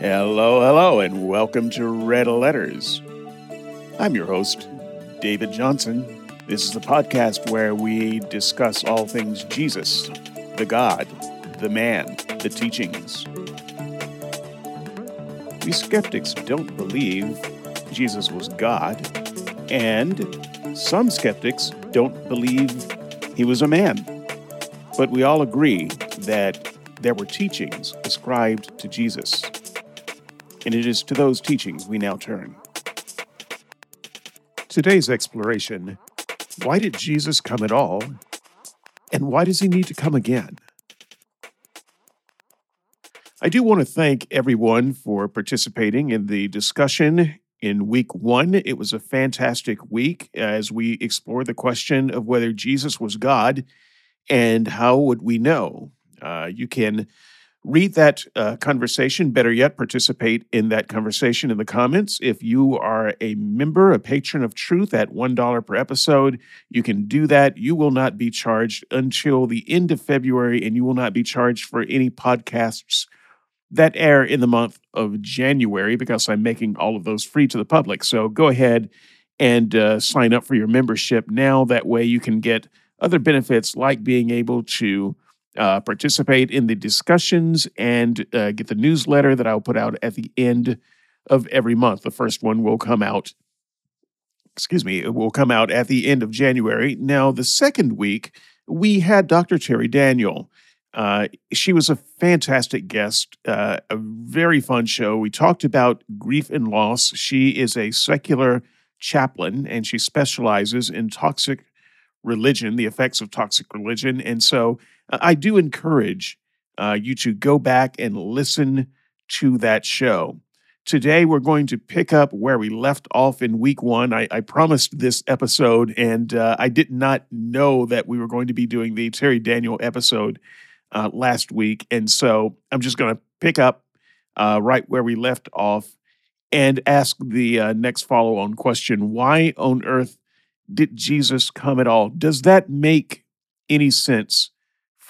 Hello, hello, and welcome to Red Letters. I'm your host, David Johnson. This is the podcast where we discuss all things Jesus, the God, the man, the teachings. We skeptics don't believe Jesus was God, and some skeptics don't believe he was a man. But we all agree that there were teachings ascribed to Jesus and it is to those teachings we now turn. Today's exploration why did Jesus come at all? And why does he need to come again? I do want to thank everyone for participating in the discussion in week one. It was a fantastic week as we explored the question of whether Jesus was God and how would we know. Uh, you can read that uh, conversation. Better yet, participate in that conversation in the comments. If you are a member, a patron of truth at $1 per episode, you can do that. You will not be charged until the end of February, and you will not be charged for any podcasts that air in the month of January because I'm making all of those free to the public. So go ahead and uh, sign up for your membership now. That way you can get other benefits like being able to uh, participate in the discussions and uh, get the newsletter that I'll put out at the end of every month. The first one will come out, excuse me, it will come out at the end of January. Now, the second week, we had Dr. Terri Daniel. Uh, she was a fantastic guest, uh, a very fun show. We talked about grief and loss. She is a secular chaplain and she specializes in toxic religion, the effects of toxic religion. And so I do encourage uh, you to go back and listen to that show. Today, we're going to pick up where we left off in week one. I, I promised this episode, and uh, I did not know that we were going to be doing the Terri Daniel episode uh, last week. And so I'm just going to pick up uh, right where we left off and ask the uh, next follow on question Why on earth did Jesus come at all? Does that make any sense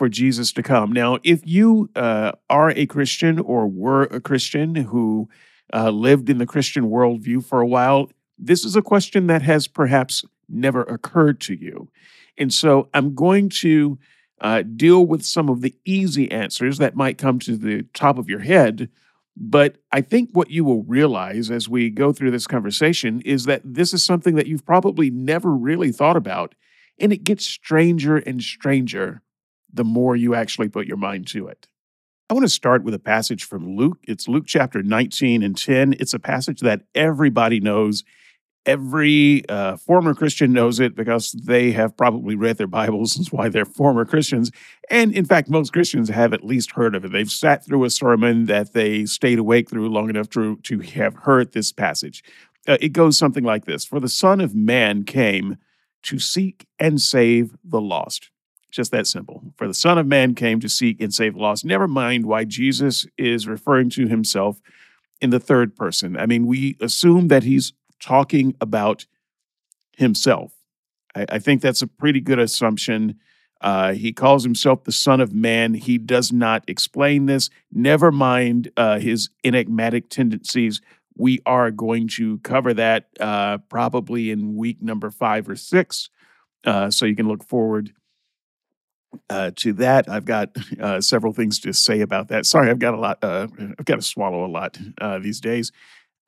for Jesus to come? Now, if you uh, are a Christian or were a Christian who uh, lived in the Christian worldview for a while, this is a question that has perhaps never occurred to you. And so I'm going to uh, deal with some of the easy answers that might come to the top of your head but I think what you will realize as we go through this conversation is that this is something that you've probably never really thought about. And it gets stranger and stranger the more you actually put your mind to it. I want to start with a passage from Luke. It's Luke chapter 19 and 10. It's a passage that everybody knows every uh, former Christian knows it because they have probably read their Bibles. That's why they're former Christians. And in fact, most Christians have at least heard of it. They've sat through a sermon that they stayed awake through long enough to, to have heard this passage. Uh, it goes something like this For the Son of Man came to seek and save the lost. Just that simple. For the Son of Man came to seek and save lost. Never mind why Jesus is referring to himself in the third person. I mean, we assume that he's talking about himself. I, I think that's a pretty good assumption. Uh, he calls himself the Son of Man. He does not explain this. Never mind uh, his enigmatic tendencies. We are going to cover that uh, probably in week number five or six. Uh, so you can look forward uh, to that. I've got uh, several things to say about that. Sorry, I've got a lot. Uh, I've got to swallow a lot these days.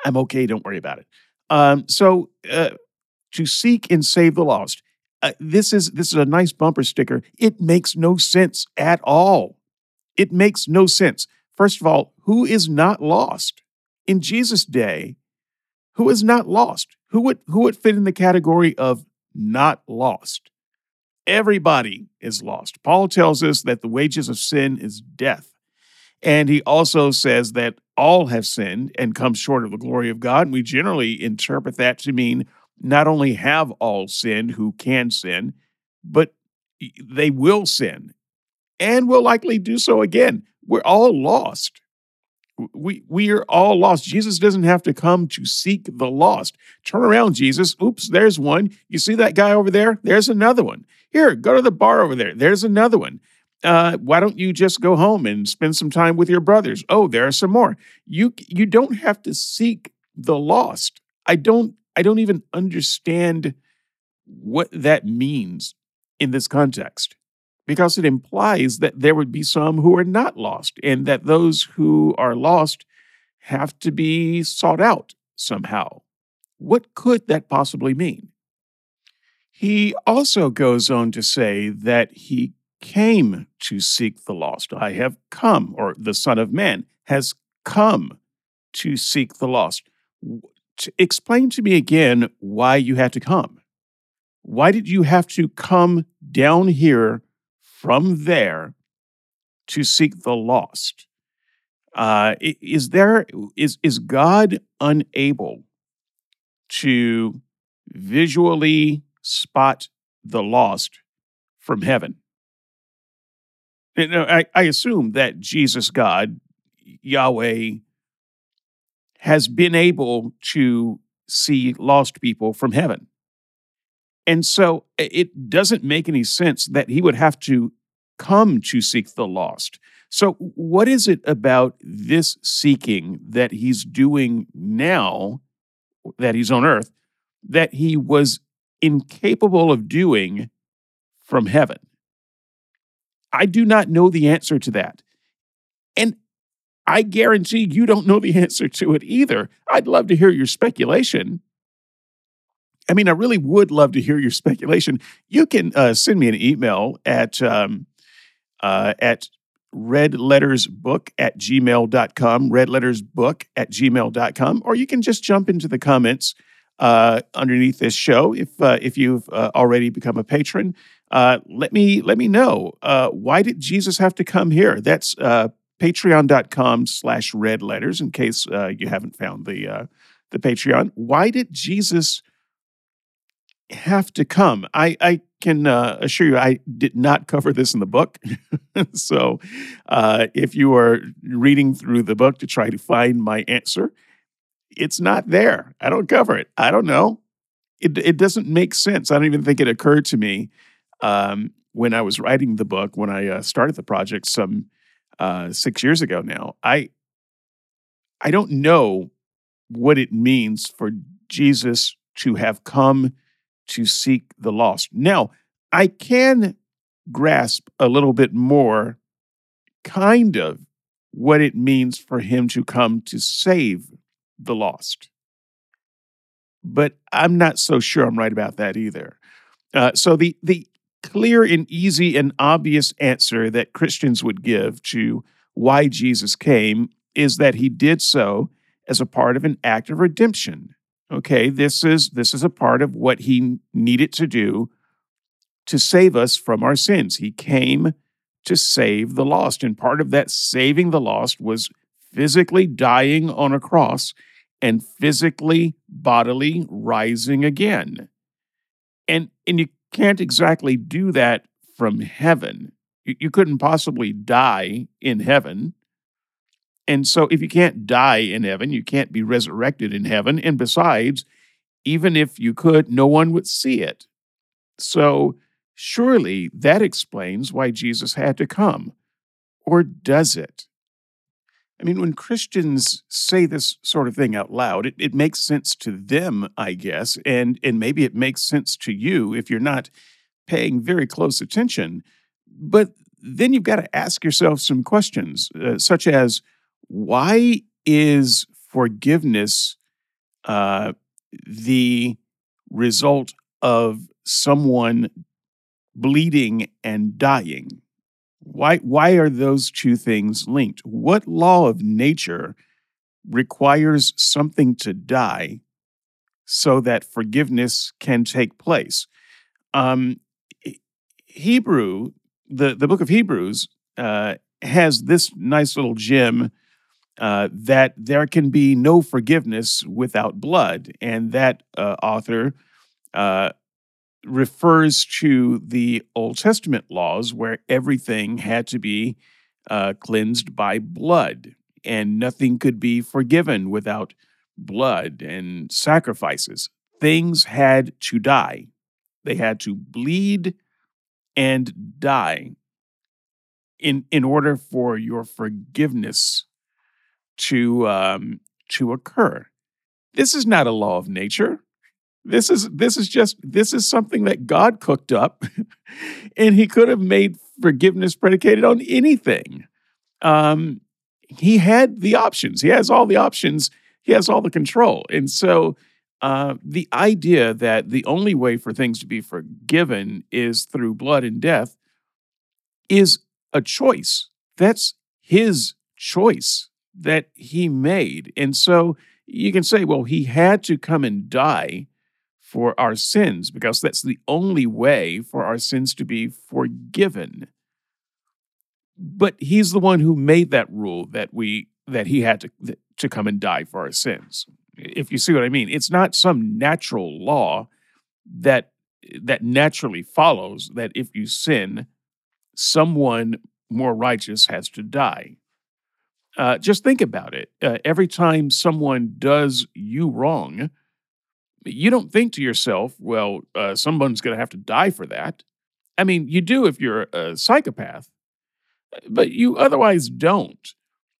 I'm okay. Don't worry about it. Um, so uh, to seek and save the lost. Uh, this is this is a nice bumper sticker. It makes no sense at all. It makes no sense. First of all, who is not lost in Jesus' day? Who is not lost? Who would who would fit in the category of not lost? Everybody is lost. Paul tells us that the wages of sin is death. And he also says that all have sinned and come short of the glory of God. And we generally interpret that to mean not only have all sinned who can sin, but they will sin and will likely do so again. We're all lost. We, we are all lost. Jesus doesn't have to come to seek the lost. Turn around, Jesus. Oops, there's one. You see that guy over there? There's another one. Here, go to the bar over there. There's another one. uh, why don't you just go home and spend some time with your brothers? Oh, there are some more. You you don't have to seek the lost. I don't I don't even understand what that means in this context because it implies that there would be some who are not lost and that those who are lost have to be sought out somehow. What could that possibly mean? He also goes on to say that he came to seek the lost. I have come, or the Son of Man has come to seek the lost. Explain to me again why you had to come. Why did you have to come down here from there to seek the lost? Uh, is there is is God unable to visually spot the lost from heaven? You know, I, I assume that Jesus, God, Yahweh, has been able to see lost people from heaven. And so it doesn't make any sense that he would have to come to seek the lost. So, what is it about this seeking that he's doing now, that he's on earth, that he was incapable of doing from heaven? I do not know the answer to that. And I guarantee you don't know the answer to it either. I'd love to hear your speculation. I mean, I really would love to hear your speculation. You can uh, send me an email at um, uh, at redlettersbook at gmail.com, redlettersbook at gmail.com, or you can just jump into the comments uh, underneath this show if uh, if you've uh, already become a patron. Uh, let me let me know why did Jesus have to come here? That's patreon.com slash red letters in case you haven't found the the Patreon. Why did Jesus have to come? I, I can assure you I did not cover this in the book. so if you are reading through the book to try to find my answer, it's not there. I don't cover it. I don't know. It, it doesn't make sense. I don't even think it occurred to me um, when I was writing the book, when I uh, started the project some uh, six years ago now. I I don't know what it means for Jesus to have come to seek the lost. Now, I can grasp a little bit more, kind of, what it means for him to come to save the lost. But I'm not so sure I'm right about that either. Uh, so the the clear and easy and obvious answer that Christians would give to why Jesus came is that he did so as a part of an act of redemption. Okay, this is this is a part of what he needed to do to save us from our sins. He came to save the lost, and part of that saving the lost was physically dying on a cross and physically, bodily rising again. And, and you can't exactly do that from heaven. You, you couldn't possibly die in heaven. And so, if you can't die in heaven, you can't be resurrected in heaven. And besides, even if you could, no one would see it. So, surely that explains why Jesus had to come. Or does it? I mean, when Christians say this sort of thing out loud, it, it makes sense to them, I guess, and and maybe it makes sense to you if you're not paying very close attention. But then you've got to ask yourself some questions, uh, such as why is forgiveness uh, the result of someone bleeding and dying? Why, why are those two things linked? What law of nature requires something to die so that forgiveness can take place? Um, Hebrew, the, the book of Hebrews, uh, has this nice little gem uh, that there can be no forgiveness without blood. And that uh, author uh, refers to the Old Testament laws where everything had to be uh, cleansed by blood and nothing could be forgiven without blood and sacrifices. Things had to die, they had to bleed and die. in in order for your forgiveness to um, to occur. This is not a law of nature. This is this is just this is something that God cooked up, and He could have made forgiveness predicated on anything. Um, he had the options. He has all the options. He has all the control, and so uh, the idea that the only way for things to be forgiven is through blood and death is a choice. That's his choice that he made. And so you can say, well, he had to come and die for our sins because that's the only way for our sins to be forgiven. But he's the one who made that rule that we that he had to to come and die for our sins. If you see what I mean, it's not some natural law that that naturally follows that if you sin, someone more righteous has to die. Uh, just think about it. Uh, every time someone does you wrong, you don't think to yourself, well, uh, someone's going to have to die for that. I mean, you do if you're a psychopath, but you otherwise don't.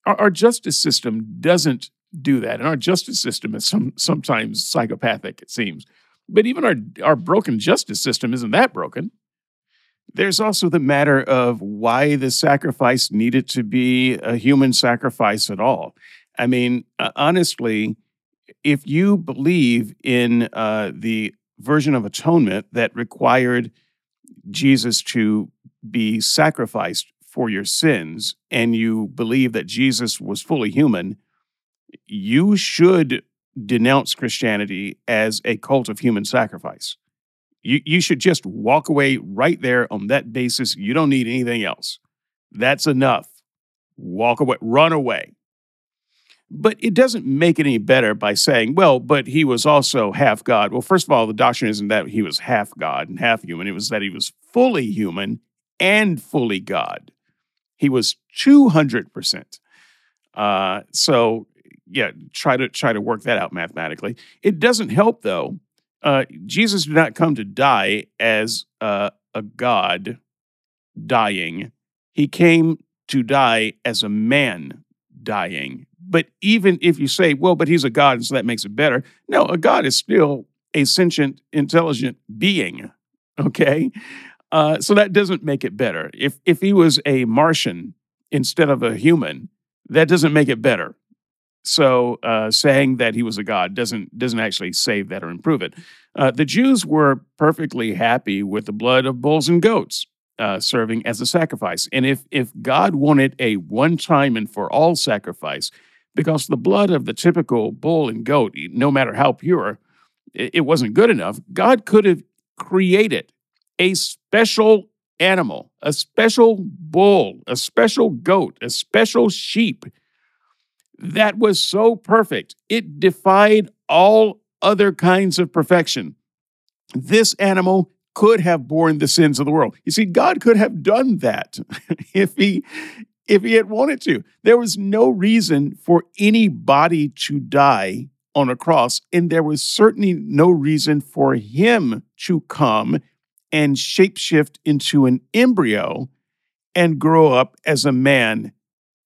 Our, our justice system doesn't do that. And our justice system is some, sometimes psychopathic, it seems. But even our, our broken justice system isn't that broken. There's also the matter of why the sacrifice needed to be a human sacrifice at all. I mean, uh, honestly, if you believe in uh, the version of atonement that required Jesus to be sacrificed for your sins, and you believe that Jesus was fully human, you should denounce Christianity as a cult of human sacrifice. You, you should just walk away right there on that basis. You don't need anything else. That's enough. Walk away, run away. But it doesn't make it any better by saying, well, but he was also half God. Well, first of all, the doctrine isn't that he was half God and half human, it was that he was fully human and fully God. He was 200%. Uh, so, yeah, try to try to work that out mathematically. It doesn't help though uh, Jesus did not come to die as uh, a God dying. He came to die as a man dying. But even if you say, well, but he's a God, and so that makes it better. No, a God is still a sentient, intelligent being. Okay. Uh, so that doesn't make it better. If if he was a Martian instead of a human, that doesn't make it better. So uh, saying that he was a god doesn't doesn't actually save that or improve it. Uh, the Jews were perfectly happy with the blood of bulls and goats uh, serving as a sacrifice, and if if God wanted a one time and for all sacrifice, because the blood of the typical bull and goat, no matter how pure, it, it wasn't good enough. God could have created a special animal, a special bull, a special goat, a special sheep that was so perfect, it defied all other kinds of perfection. This animal could have borne the sins of the world. You see, God could have done that if he if he had wanted to. There was no reason for anybody to die on a cross, and there was certainly no reason for him to come and shapeshift into an embryo and grow up as a man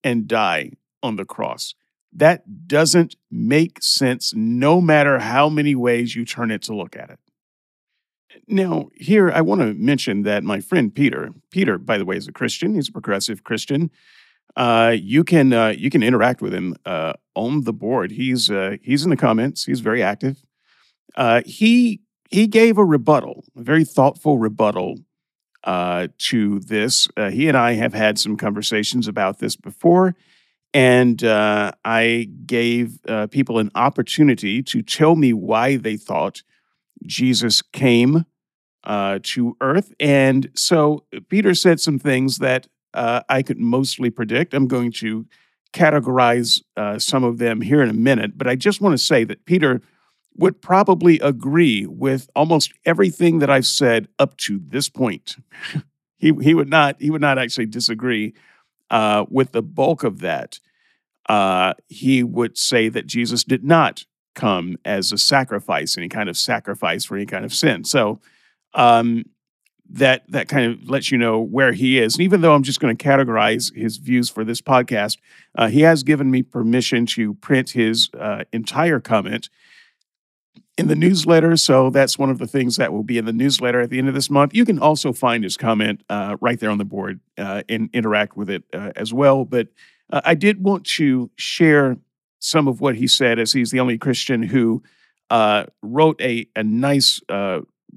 and die on the cross. That doesn't make sense no matter how many ways you turn it to look at it. Now, here I want to mention that my friend Peter, Peter, by the way, is a Christian. He's a progressive Christian. Uh, you can uh, you can interact with him uh, on the board. He's uh, he's in the comments. He's very active. Uh, he he gave a rebuttal, a very thoughtful rebuttal uh, to this. he and I have had some conversations about this before, and uh, I gave uh, people an opportunity to tell me why they thought Jesus came uh, to earth. And so Peter said some things that uh, I could mostly predict. I'm going to categorize uh, some of them here in a minute, but I just want to say that Peter would probably agree with almost everything that I've said up to this point. he, he would not he would not actually disagree uh, with the bulk of that, uh, he would say that Jesus did not come as a sacrifice, any kind of sacrifice for any kind of sin. So um, that that kind of lets you know where he is. And even though I'm just going to categorize his views for this podcast, uh, he has given me permission to print his uh, entire comment in the newsletter. So that's one of the things that will be in the newsletter at the end of this month. You can also find his comment uh, right there on the board uh, and interact with it uh, as well. But uh, I did want to share some of what he said, as he's the only Christian who wrote a a nice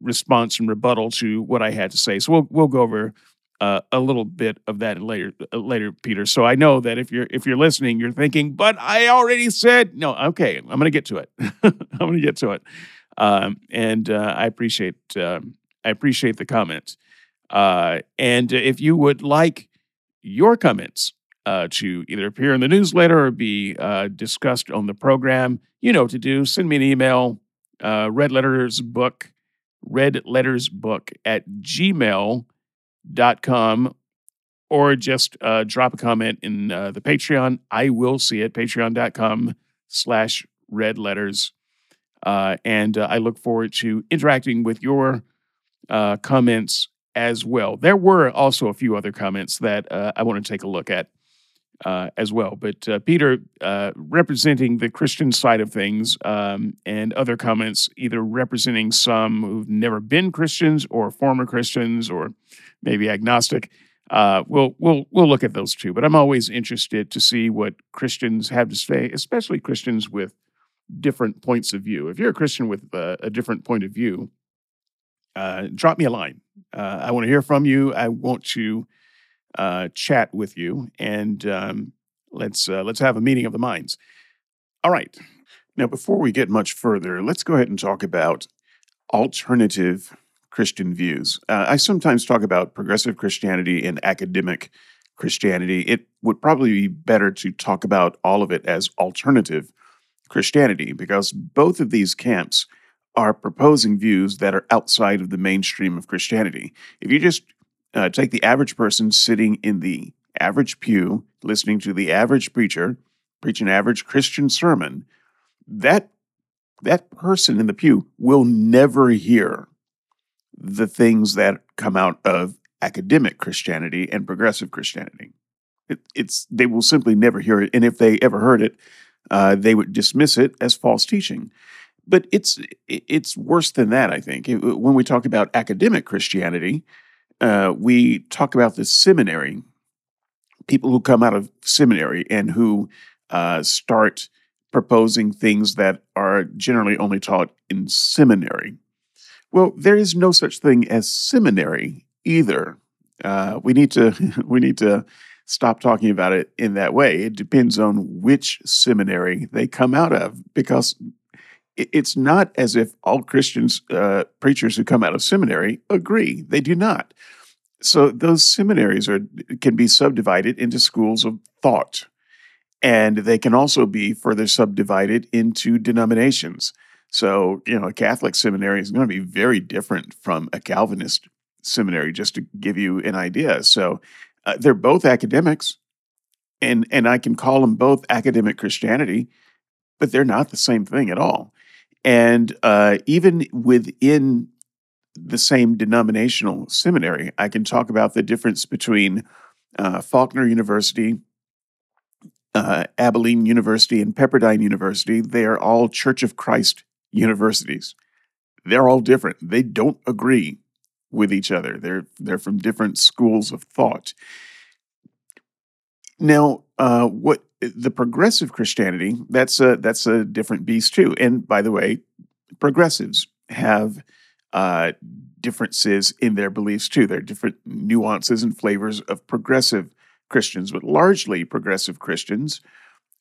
response and rebuttal to what I had to say. So we'll we'll go over uh, a little bit of that later uh, later, Peter. So I know that if you're if you're listening, you're thinking, but I already said no. Okay, I'm going to get to it. I'm going to get to it, um, and uh, I appreciate um, I appreciate the comments. Uh, and if you would like your comments uh, to either appear in the newsletter or be uh, discussed on the program, you know what to do. Send me an email, red letters book red letters book at gmail.com or just uh, drop a comment in uh, the Patreon. I will see it, patreon.com slash red letters. Uh, and uh, I look forward to interacting with your uh, comments as well. There were also a few other comments that uh, I want to take a look at as well. But Peter, representing the Christian side of things, um, and other comments, either representing some who've never been Christians or former Christians or maybe agnostic. Uh, we'll we'll we'll look at those too. But I'm always interested to see what Christians have to say, especially Christians with different points of view. If you're a Christian with a different point of view, uh, drop me a line. I want to hear from you. I want to uh, chat with you, and um, let's uh, let's have a meeting of the minds. All right. Now, before we get much further, let's go ahead and talk about alternative Christian views. Uh, I sometimes talk about progressive Christianity and academic Christianity. It would probably be better to talk about all of it as alternative Christianity because both of these camps are proposing views that are outside of the mainstream of Christianity. If you just uh, take the average person sitting in the average pew, listening to the average preacher preach an average Christian sermon, that that person in the pew will never hear the things that come out of academic Christianity and progressive Christianity. It, it's they will simply never hear it, and if they ever heard it, uh, they would dismiss it as false teaching. But it's it's worse than that. I think when we talk about academic Christianity, uh, we talk about the seminary, people who come out of seminary and who uh, start proposing things that are generally only taught in seminary. Well, there is no such thing as seminary either. Uh, we need to we need to stop talking about it in that way. It depends on which seminary they come out of, because it's not as if all Christians, uh, preachers who come out of seminary agree. They do not. So those seminaries are can be subdivided into schools of thought, and they can also be further subdivided into denominations. So you know, a Catholic seminary is going to be very different from a Calvinist seminary, just to give you an idea. So uh, they're both academics, and and I can call them both academic Christianity, but they're not the same thing at all. And uh, even within the same denominational seminary, I can talk about the difference between uh, Faulkner University, uh, Abilene University, and Pepperdine University. They are all Church of Christ universities. They're all different. They don't agree with each other. They're they're from different schools of thought. Now, uh, what the progressive Christianity that's a that's a different beast too. And by the way, progressives have uh, differences in their beliefs too. There are different nuances and flavors of progressive Christians, but largely progressive Christians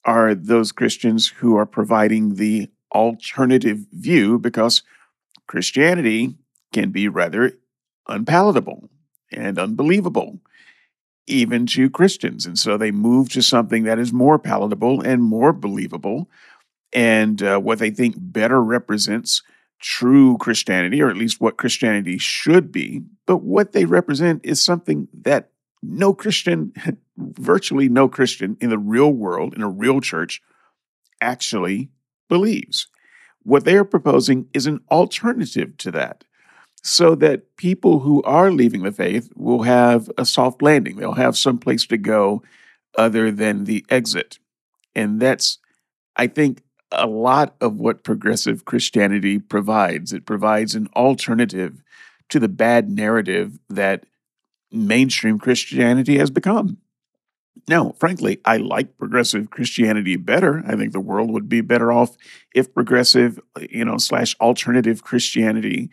are those Christians who are providing the alternative view because Christianity can be rather unpalatable and unbelievable even to Christians. And so they move to something that is more palatable and more believable and uh, what they think better represents true Christianity, or at least what Christianity should be. But what they represent is something that no Christian, virtually no Christian in the real world, in a real church, actually believes. What they are proposing is an alternative to that. so that people who are leaving the faith will have a soft landing. They'll have some place to go other than the exit. And that's, I think, a lot of what progressive Christianity provides. It provides an alternative to the bad narrative that mainstream Christianity has become. Now, frankly, I like progressive Christianity better. I think the world would be better off if progressive, you know, slash alternative Christianity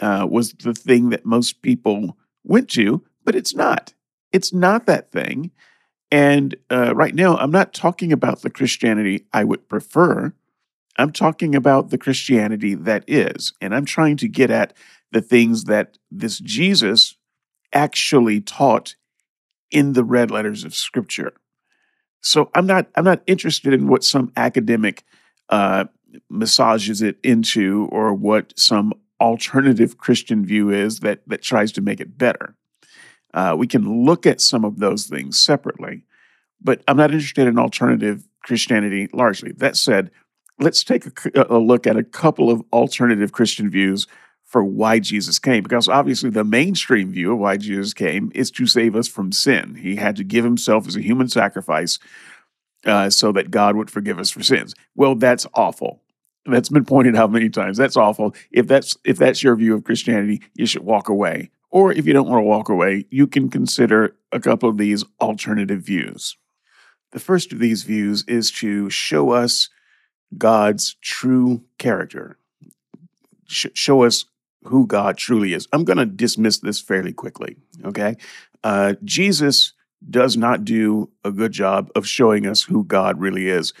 uh, was the thing that most people went to, but it's not. It's not that thing. And uh, right now, I'm not talking about the Christianity I would prefer. I'm talking about the Christianity that is. And I'm trying to get at the things that this Jesus actually taught in the red letters of Scripture. So I'm not I'm not interested in what some academic uh, massages it into or what some alternative Christian view is that that tries to make it better. Uh, we can look at some of those things separately, but I'm not interested in alternative Christianity largely. That said, let's take a, a look at a couple of alternative Christian views for why Jesus came, because obviously the mainstream view of why Jesus came is to save us from sin. He had to give himself as a human sacrifice uh, so that God would forgive us for sins. Well, that's awful. That's been pointed out many times. That's awful. If that's if that's your view of Christianity, you should walk away. Or if you don't want to walk away, you can consider a couple of these alternative views. The first of these views is to show us God's true character. Sh- show us who God truly is. I'm going to dismiss this fairly quickly. Okay. Uh, Jesus does not do a good job of showing us who God really is.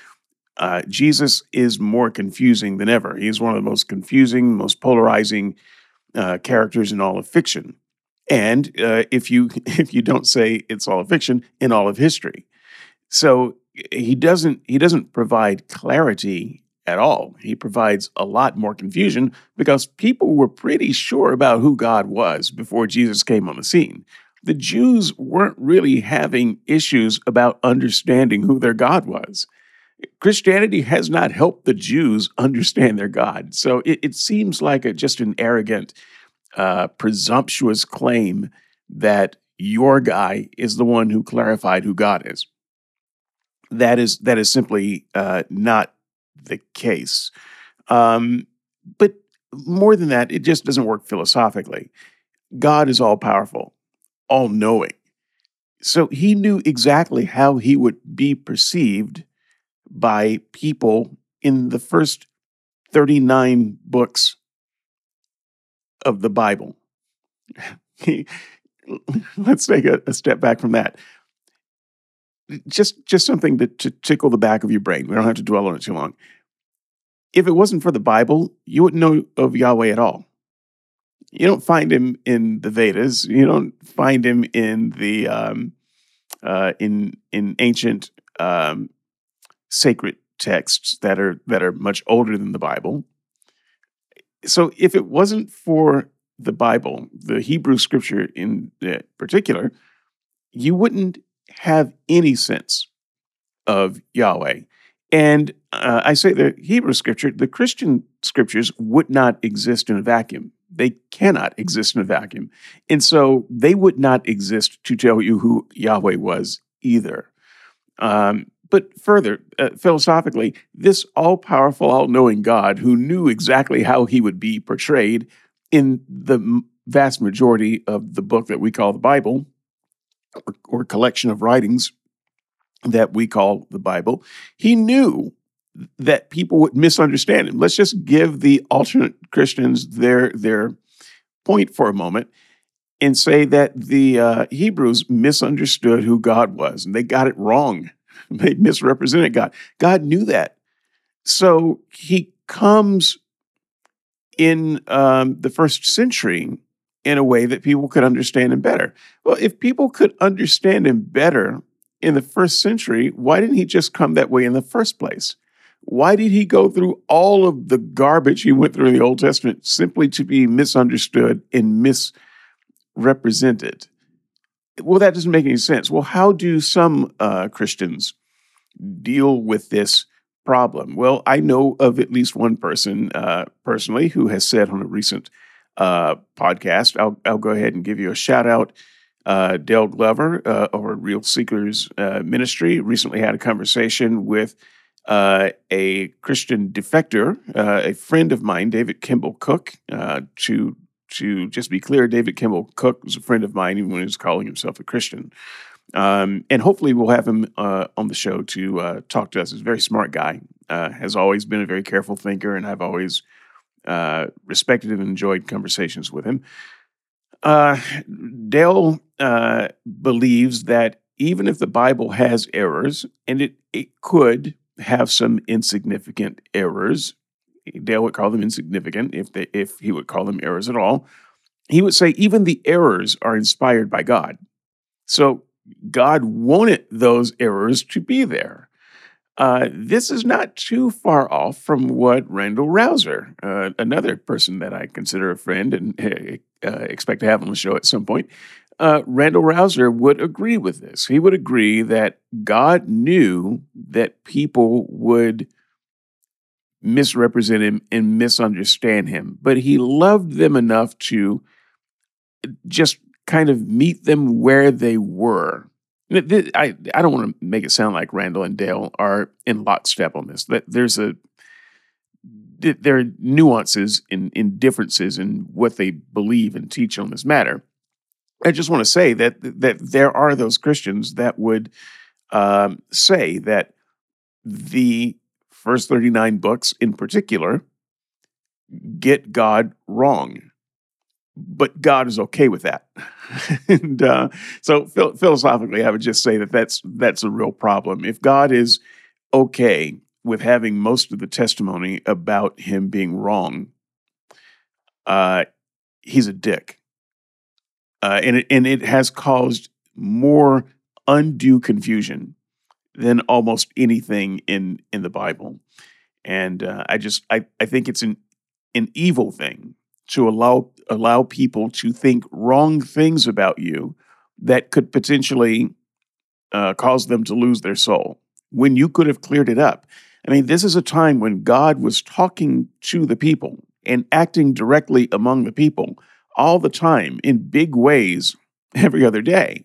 Uh, Jesus is more confusing than ever. He is one of the most confusing, most polarizing uh, characters in all of fiction. And uh, if you if you don't say it's all of fiction, in all of history. So he doesn't he doesn't provide clarity at all. He provides a lot more confusion because people were pretty sure about who God was before Jesus came on the scene. The Jews weren't really having issues about understanding who their God was. Christianity has not helped the Jews understand their God. So it, it seems like a, just an arrogant, uh, presumptuous claim that your guy is the one who clarified who God is. That is that is simply uh, not the case. Um, but more than that, it just doesn't work philosophically. God is all powerful, all knowing. So he knew exactly how he would be perceived by people in the first 39 books of the Bible. Let's take a, a, step back from that. Just, just something to, to tickle the back of your brain. We don't have to dwell on it too long if it wasn't for the Bible, you wouldn't know of Yahweh at all. You don't find him in the Vedas. You don't find him in the um, uh, in in ancient um, sacred texts that are that are much older than the Bible. So, if it wasn't for the Bible, the Hebrew Scripture in particular, you wouldn't have any sense of Yahweh. And uh, I say the Hebrew scripture, the Christian scriptures would not exist in a vacuum. They cannot exist in a vacuum. And so they would not exist to tell you who Yahweh was either. Um, but further, uh, philosophically, this all powerful, all knowing God who knew exactly how he would be portrayed in the vast majority of the book that we call the Bible, or, or collection of writings that we call the Bible, he knew that people would misunderstand him. Let's just give the alternate Christians their their point for a moment and say that the uh, Hebrews misunderstood who God was and they got it wrong. They misrepresented God. God knew that. So he comes in um, the first century in a way that people could understand him better. Well, if people could understand him better in the first century, why didn't he just come that way in the first place? Why did he go through all of the garbage he went through in the Old Testament simply to be misunderstood and misrepresented? Well, that doesn't make any sense. Well, how do some uh, Christians deal with this problem? Well, I know of at least one person uh, personally who has said on a recent uh, podcast, I'll, I'll go ahead and give you a shout out. Uh, Dale Glover uh, over Real Seekers uh, Ministry recently had a conversation with uh, a Christian defector, uh, a friend of mine, David Kimball Cook. Uh, to to just be clear, David Kimball Cook was a friend of mine, even when he was calling himself a Christian. Um, and hopefully, we'll have him on the show to talk to us. He's a very smart guy. Has always been a very careful thinker, and I've always Uh, respected and enjoyed conversations with him. Uh, Dale uh, believes that even if the Bible has errors, and it, it could have some insignificant errors. Dale would call them insignificant if they, if he would call them errors at all. He would say even the errors are inspired by God. So God wanted those errors to be there. Uh, this is not too far off from what Randal Rauser, uh, another person that I consider a friend and uh, expect to have on the show at some point, uh, Randal Rauser would agree with this. He would agree that God knew that people would misrepresent him and misunderstand him, but he loved them enough to just kind of meet them where they were. I, I don't want to make it sound like Randal and Dale are in lockstep on this. That there's a there are nuances in, in differences in what they believe and teach on this matter. I just want to say that that there are those Christians that would um, say that the first 39 books in particular get God wrong. But God is okay with that, and uh, so phil- philosophically, I would just say that that's that's a real problem. If God is okay with having most of the testimony about Him being wrong, uh, He's a dick uh, and it, and it has caused more undue confusion than almost anything in in the Bible. And uh, I just I, I think it's an an evil thing to allow allow people to think wrong things about you that could potentially uh, cause them to lose their soul when you could have cleared it up. I mean, this is a time when God was talking to the people and acting directly among the people all the time in big ways every other day.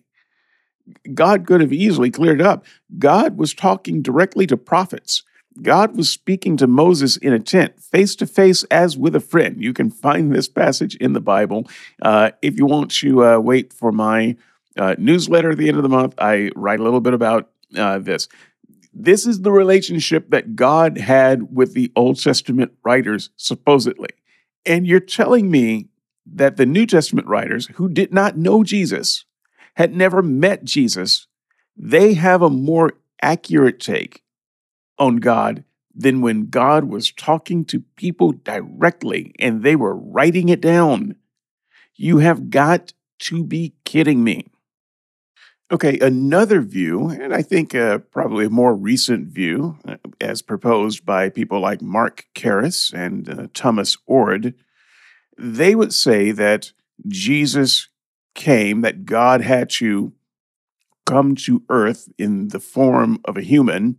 God could have easily cleared it up. God was talking directly to prophets. God was speaking to Moses in a tent, face to face, as with a friend. You can find this passage in the Bible. Uh, if you want to uh, wait for my uh, newsletter at the end of the month, I write a little bit about uh, this. This is the relationship that God had with the Old Testament writers, supposedly. And you're telling me that the New Testament writers who did not know Jesus, had never met Jesus, they have a more accurate take on God than when God was talking to people directly and they were writing it down. You have got to be kidding me. Okay, another view, and I think uh, probably a more recent view, uh, as proposed by people like Mark Karris and uh, Thomas Oord, they would say that Jesus came, that God had to come to earth in the form of a human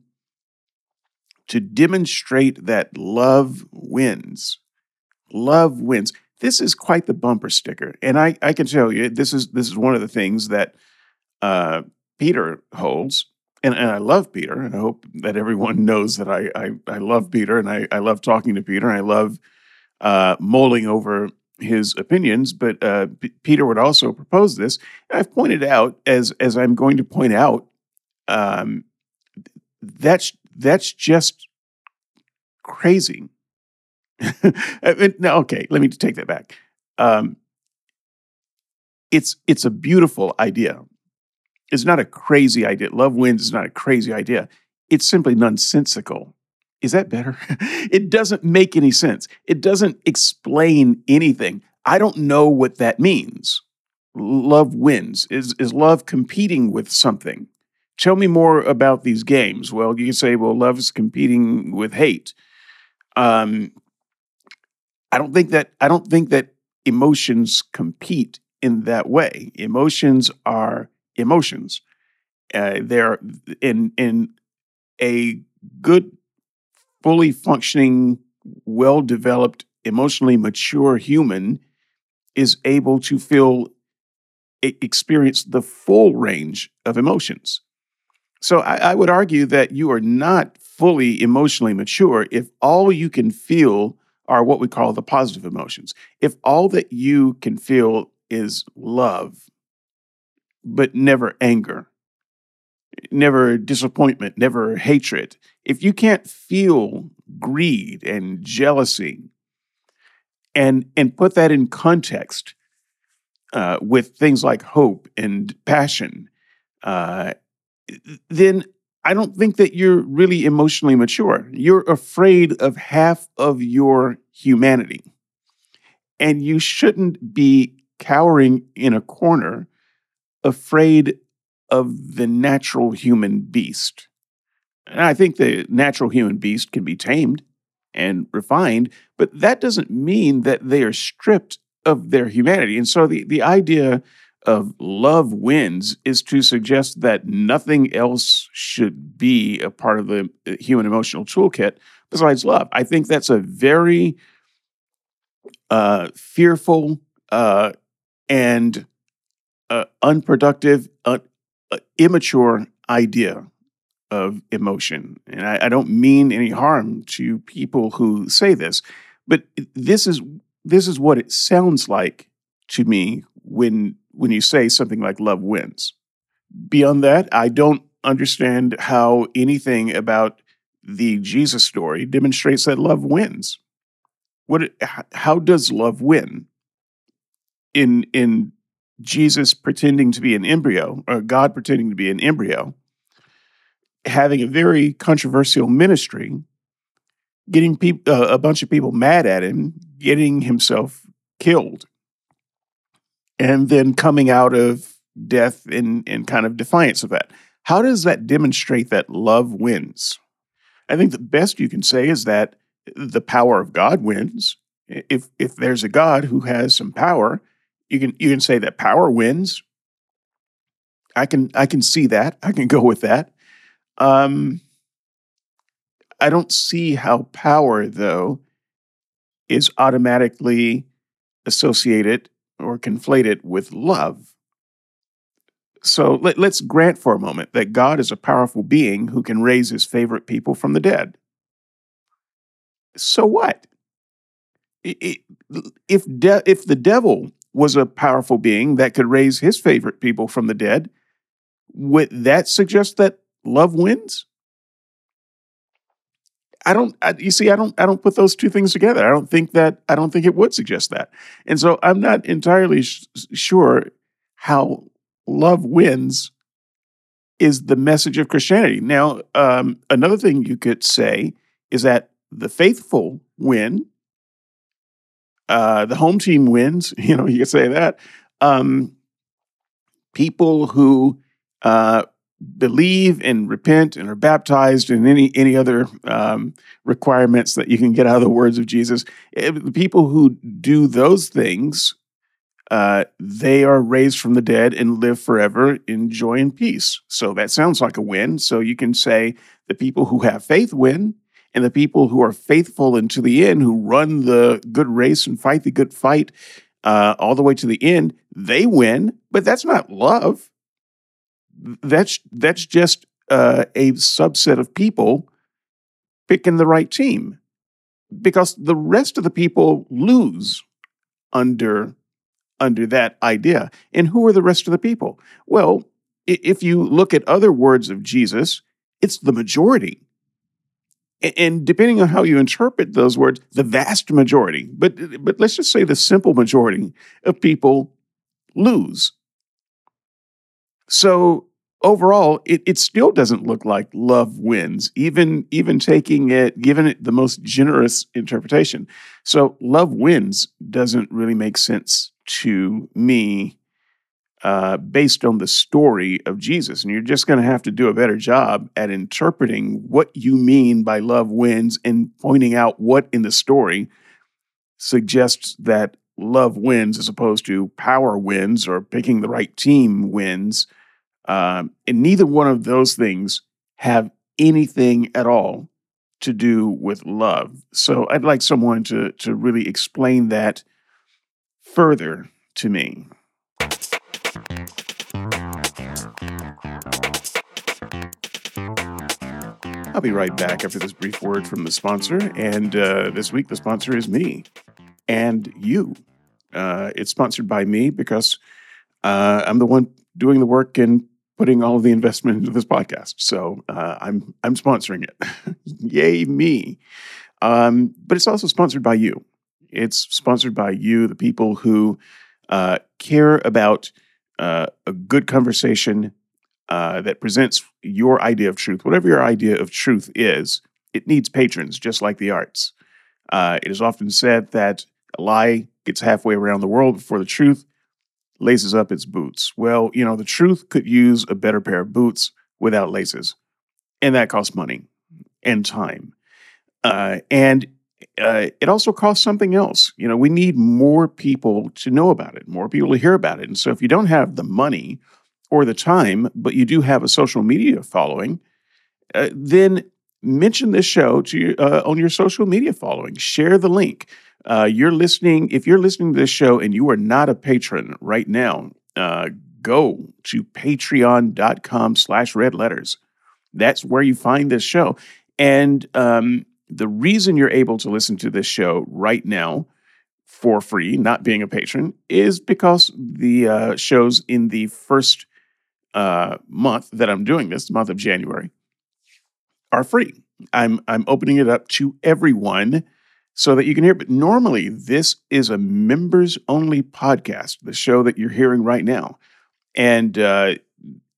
to demonstrate that love wins. Love wins. This is quite the bumper sticker. And I, I can tell you, this is this is one of the things that uh, Peter holds. And, and I love Peter. And I hope that everyone knows that I, I, I love Peter and I, I love talking to Peter. And I love uh, mulling over his opinions, but uh, P- Peter would also propose this. And I've pointed out, as as I'm going to point out, um, that's that's just crazy. no, okay, let me take that back. Um, it's it's a beautiful idea. It's not a crazy idea. Love wins is not a crazy idea. It's simply nonsensical. Is that better? it doesn't make any sense. It doesn't explain anything. I don't know what that means. Love wins. Is, is love competing with something? Tell me more about these games. Well, you can say, well, love is competing with hate. Um, I don't think that I don't think that emotions compete in that way. Emotions are emotions. Uh, they're in in a good fully functioning, well developed, emotionally mature human is able to feel experience the full range of emotions. So I, I, would argue that you are not fully emotionally mature if all you can feel are what we call the positive emotions. If all that you can feel is love, but never anger, never disappointment, never hatred, if you can't feel greed and jealousy and and put that in context uh, with things like hope and passion, uh, then I don't think that you're really emotionally mature. You're afraid of half of your humanity. And you shouldn't be cowering in a corner, afraid of the natural human beast. And I think the natural human beast can be tamed and refined, but that doesn't mean that they are stripped of their humanity. And so the, the idea of love wins is to suggest that nothing else should be a part of the uh, human emotional toolkit besides love. I think that's a very uh, fearful uh, and uh, unproductive, uh, immature idea of emotion. And I, I don't mean any harm to people who say this, but this is this is what it sounds like to me when when you say something like love wins. Beyond that, I don't understand how anything about the Jesus story demonstrates that love wins. What how does love win? In in Jesus pretending to be an embryo or God pretending to be an embryo, having a very controversial ministry, getting people uh, a bunch of people mad at him, getting himself killed and then coming out of death in, in kind of defiance of that. How does that demonstrate that love wins? I think the best you can say is that the power of God wins. If if there's a God who has some power, you can you can say that power wins. I can I can see that. I can go with that. Um, I don't see how power though is automatically associated or conflate it with love. So let, us grant for a moment that God is a powerful being who can raise his favorite people from the dead. So what? If, de- if the devil was a powerful being that could raise his favorite people from the dead, would that suggest that love wins? I don't. I, you see, I don't. I don't put those two things together. I don't think that. I don't think it would suggest that. And so I'm not entirely sh- sure how love wins is the message of Christianity. Now, um, another thing you could say is that the faithful win. Uh, the home team wins. You know, you could say that. Um, people who uh, believe and repent and are baptized and any any other um, requirements that you can get out of the words of Jesus. Eh, the people who do those things, uh, they are raised from the dead and live forever in joy and peace. So that sounds like a win. So you can say the people who have faith win, and the people who are faithful into the end, who run the good race and fight the good fight uh, all the way to the end, they win. But that's not love that's that's just uh, a subset of people picking the right team because the rest of the people lose under under that idea. And who are the rest of the people? Well, if you look at other words of Jesus, it's the majority. And depending on how you interpret those words, the vast majority, but but let's just say the simple majority of people lose. So overall, it, it still doesn't look like love wins, even even taking it, given it the most generous interpretation. So love wins doesn't really make sense to me uh, based on the story of Jesus. And you're just going to have to do a better job at interpreting what you mean by love wins and pointing out what in the story suggests that love wins as opposed to power wins or picking the right team wins. Um, and neither one of those things have anything at all to do with love. So I'd like someone to to really explain that further to me. I'll be right back after this brief word from the sponsor. And uh, this week, the sponsor is me and you. Uh, it's sponsored by me because uh, I'm the one doing the work and putting all of the investment into this podcast. So uh, I'm I'm sponsoring it. Yay me! Um, but it's also sponsored by you. It's sponsored by you, the people who uh, care about uh, a good conversation uh, that presents your idea of truth, whatever your idea of truth is, it needs patrons, just like the arts. Uh, it is often said that a lie gets halfway around the world before the truth laces up its boots. Well, you know, the truth could use a better pair of boots without laces, and that costs money and time. Uh, and uh, it also costs something else. You know, we need more people to know about it, more people to hear about it. And so if you don't have the money, or the time, but you do have a social media following, uh, then mention this show to uh, on your social media following. Share the link. Uh, you're listening. If you're listening to this show and you are not a patron right now, uh, go to Patreon.com/slash Red Letters. That's where you find this show. And um, the reason you're able to listen to this show right now for free, not being a patron, is because the uh, shows in the first uh, month that I'm doing this, month of January, are free. I'm I'm opening it up to everyone so that you can hear. But normally, this is a members only podcast, the show that you're hearing right now, and uh,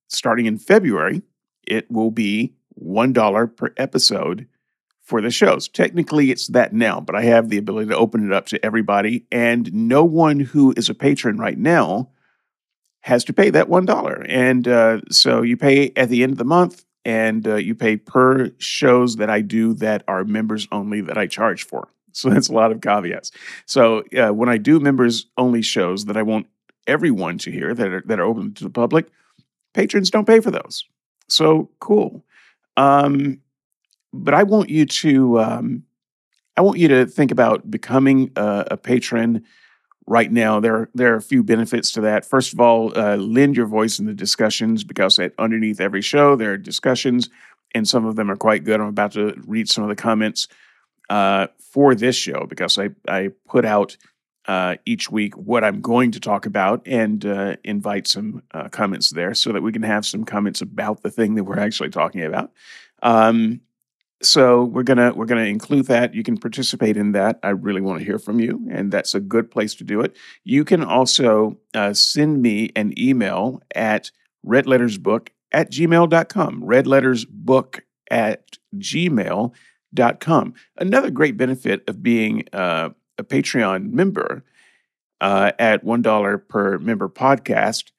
starting in February, it will be one dollar per episode for the shows. Technically, it's that now, but I have the ability to open it up to everybody, and no one who is a patron right now has to pay that $1. And uh, so you pay at the end of the month and uh, you pay per shows that I do that are members only that I charge for. So that's a lot of caveats. So uh, when I do members only shows that I want everyone to hear that are, that are open to the public, patrons don't pay for those. So cool. Um, but I want you to um, I want you to think about becoming a, a patron right now. There, there are a few benefits to that. First of all, uh, lend your voice in the discussions because at, underneath every show there are discussions, and some of them are quite good. I'm about to read some of the comments uh, for this show because I, I put out uh, each week what I'm going to talk about and uh, invite some uh, comments there so that we can have some comments about the thing that we're actually talking about. Um, so we're gonna we're gonna include that. You can participate in that. I really want to hear from you, and that's a good place to do it. You can also uh, send me an email at redlettersbook at gmail.com. Redlettersbook at gmail.com. Another great benefit of being uh, a Patreon member uh, at $1 per member podcast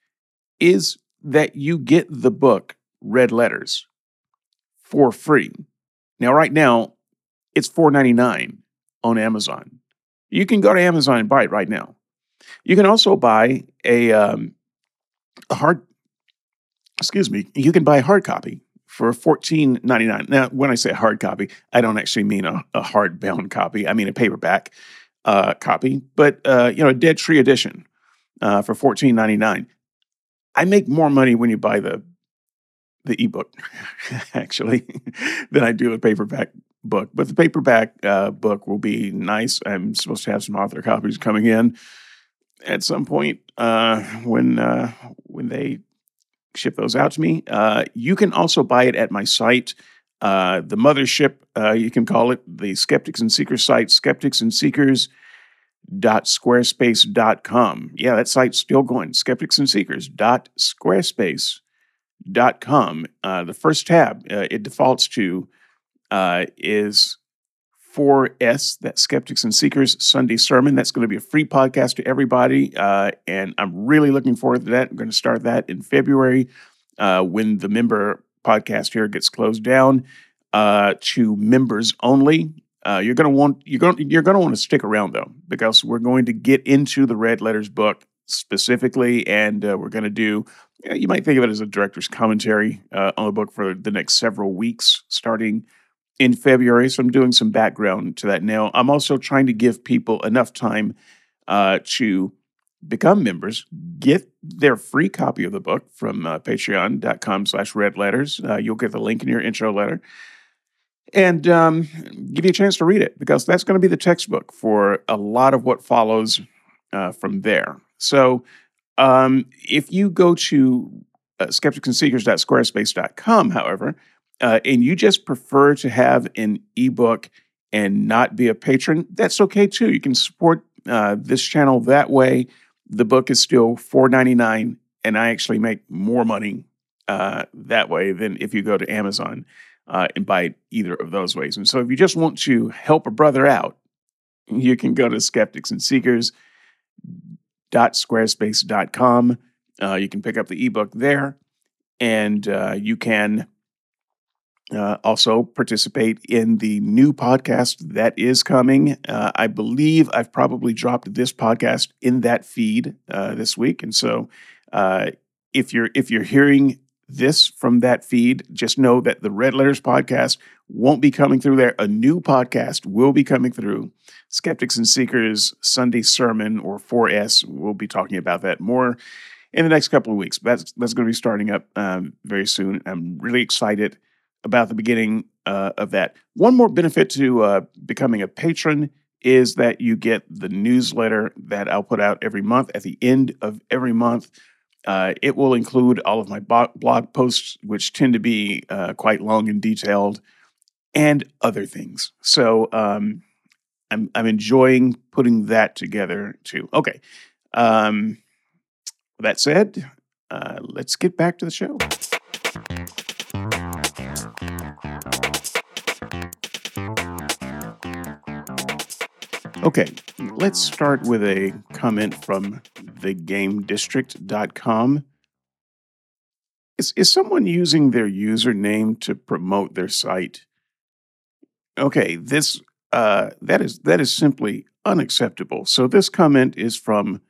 is that you get the book Red Letters for free. Now, right now, it's $4.99 on Amazon. You can go to Amazon and buy it right now. You can also buy a, um, a hard, excuse me, you can buy a hard copy for $14.99. Now, when I say hard copy, I don't actually mean a, a hardbound copy. I mean a paperback uh, copy, but uh, you know, a Dead Tree edition uh, for $14.99. I make more money when you buy the the ebook actually than I do a paperback book. But the paperback uh, book will be nice. I'm supposed to have some author copies coming in at some point uh, when uh, when they ship those out to me. Uh, you can also buy it at my site. Uh, the mothership, uh, you can call it the Skeptics and Seekers site, skeptics and seekers dot squarespace.com. Yeah, that site's still going. Skeptics and Seekers dot squarespace dot com. Uh, the first tab uh, it defaults to uh, is 4S, that Skeptics and Seekers Sunday Sermon. That's going to be a free podcast to everybody. Uh, and I'm really looking forward to that. I'm going to start that in February uh, when the member podcast here gets closed down uh, to members only. you're going to want you're going you're to want to stick around though because we're going to get into the red letters book specifically, and we're going to do you might think of it as a director's commentary uh, on the book for the next several weeks, starting in February. So I'm doing some background to that now. I'm also trying to give people enough time uh, to become members, get their free copy of the book from uh, patreon.com slash red letters. Uh, you'll get the link in your intro letter and um, give you a chance to read it because that's going to be the textbook for a lot of what follows uh, from there. So um, if you go to uh, skepticsandseekers.squarespace.com, however, uh, and you just prefer to have an ebook and not be a patron, that's okay too. You can support uh, this channel that way. The book is still $4.99 and i actually make more money uh, that way than if you go to amazon uh, and buy it either of those ways. And so if you just want to help a brother out you can go to skeptics and seekers squarespace.com uh, you can pick up the ebook there and uh, you can uh, also participate in the new podcast that is coming. Uh, I believe I've probably dropped this podcast in that feed uh, this week, and so uh, if you're if you're hearing this from that feed, just know that the Red Letters podcast won't be coming through there. A new podcast will be coming through. Skeptics and Seekers Sunday Sermon or 4S. We'll be talking about that more in the next couple of weeks. That's that's going to be starting up um, very soon. I'm really excited about the beginning uh, of that. One more benefit to uh, becoming a patron is that you get the newsletter that I'll put out every month at the end of every month. Uh, it will include all of my blog posts, which tend to be uh, quite long and detailed, and other things. So um, I'm, I'm enjoying putting that together too. Okay. Um, that said, uh, let's get back to the show. Okay, let's start with a comment from thegamedistrict.com. Is, is someone using their username to promote their site? Okay, this uh, that is that is simply unacceptable. So this comment is from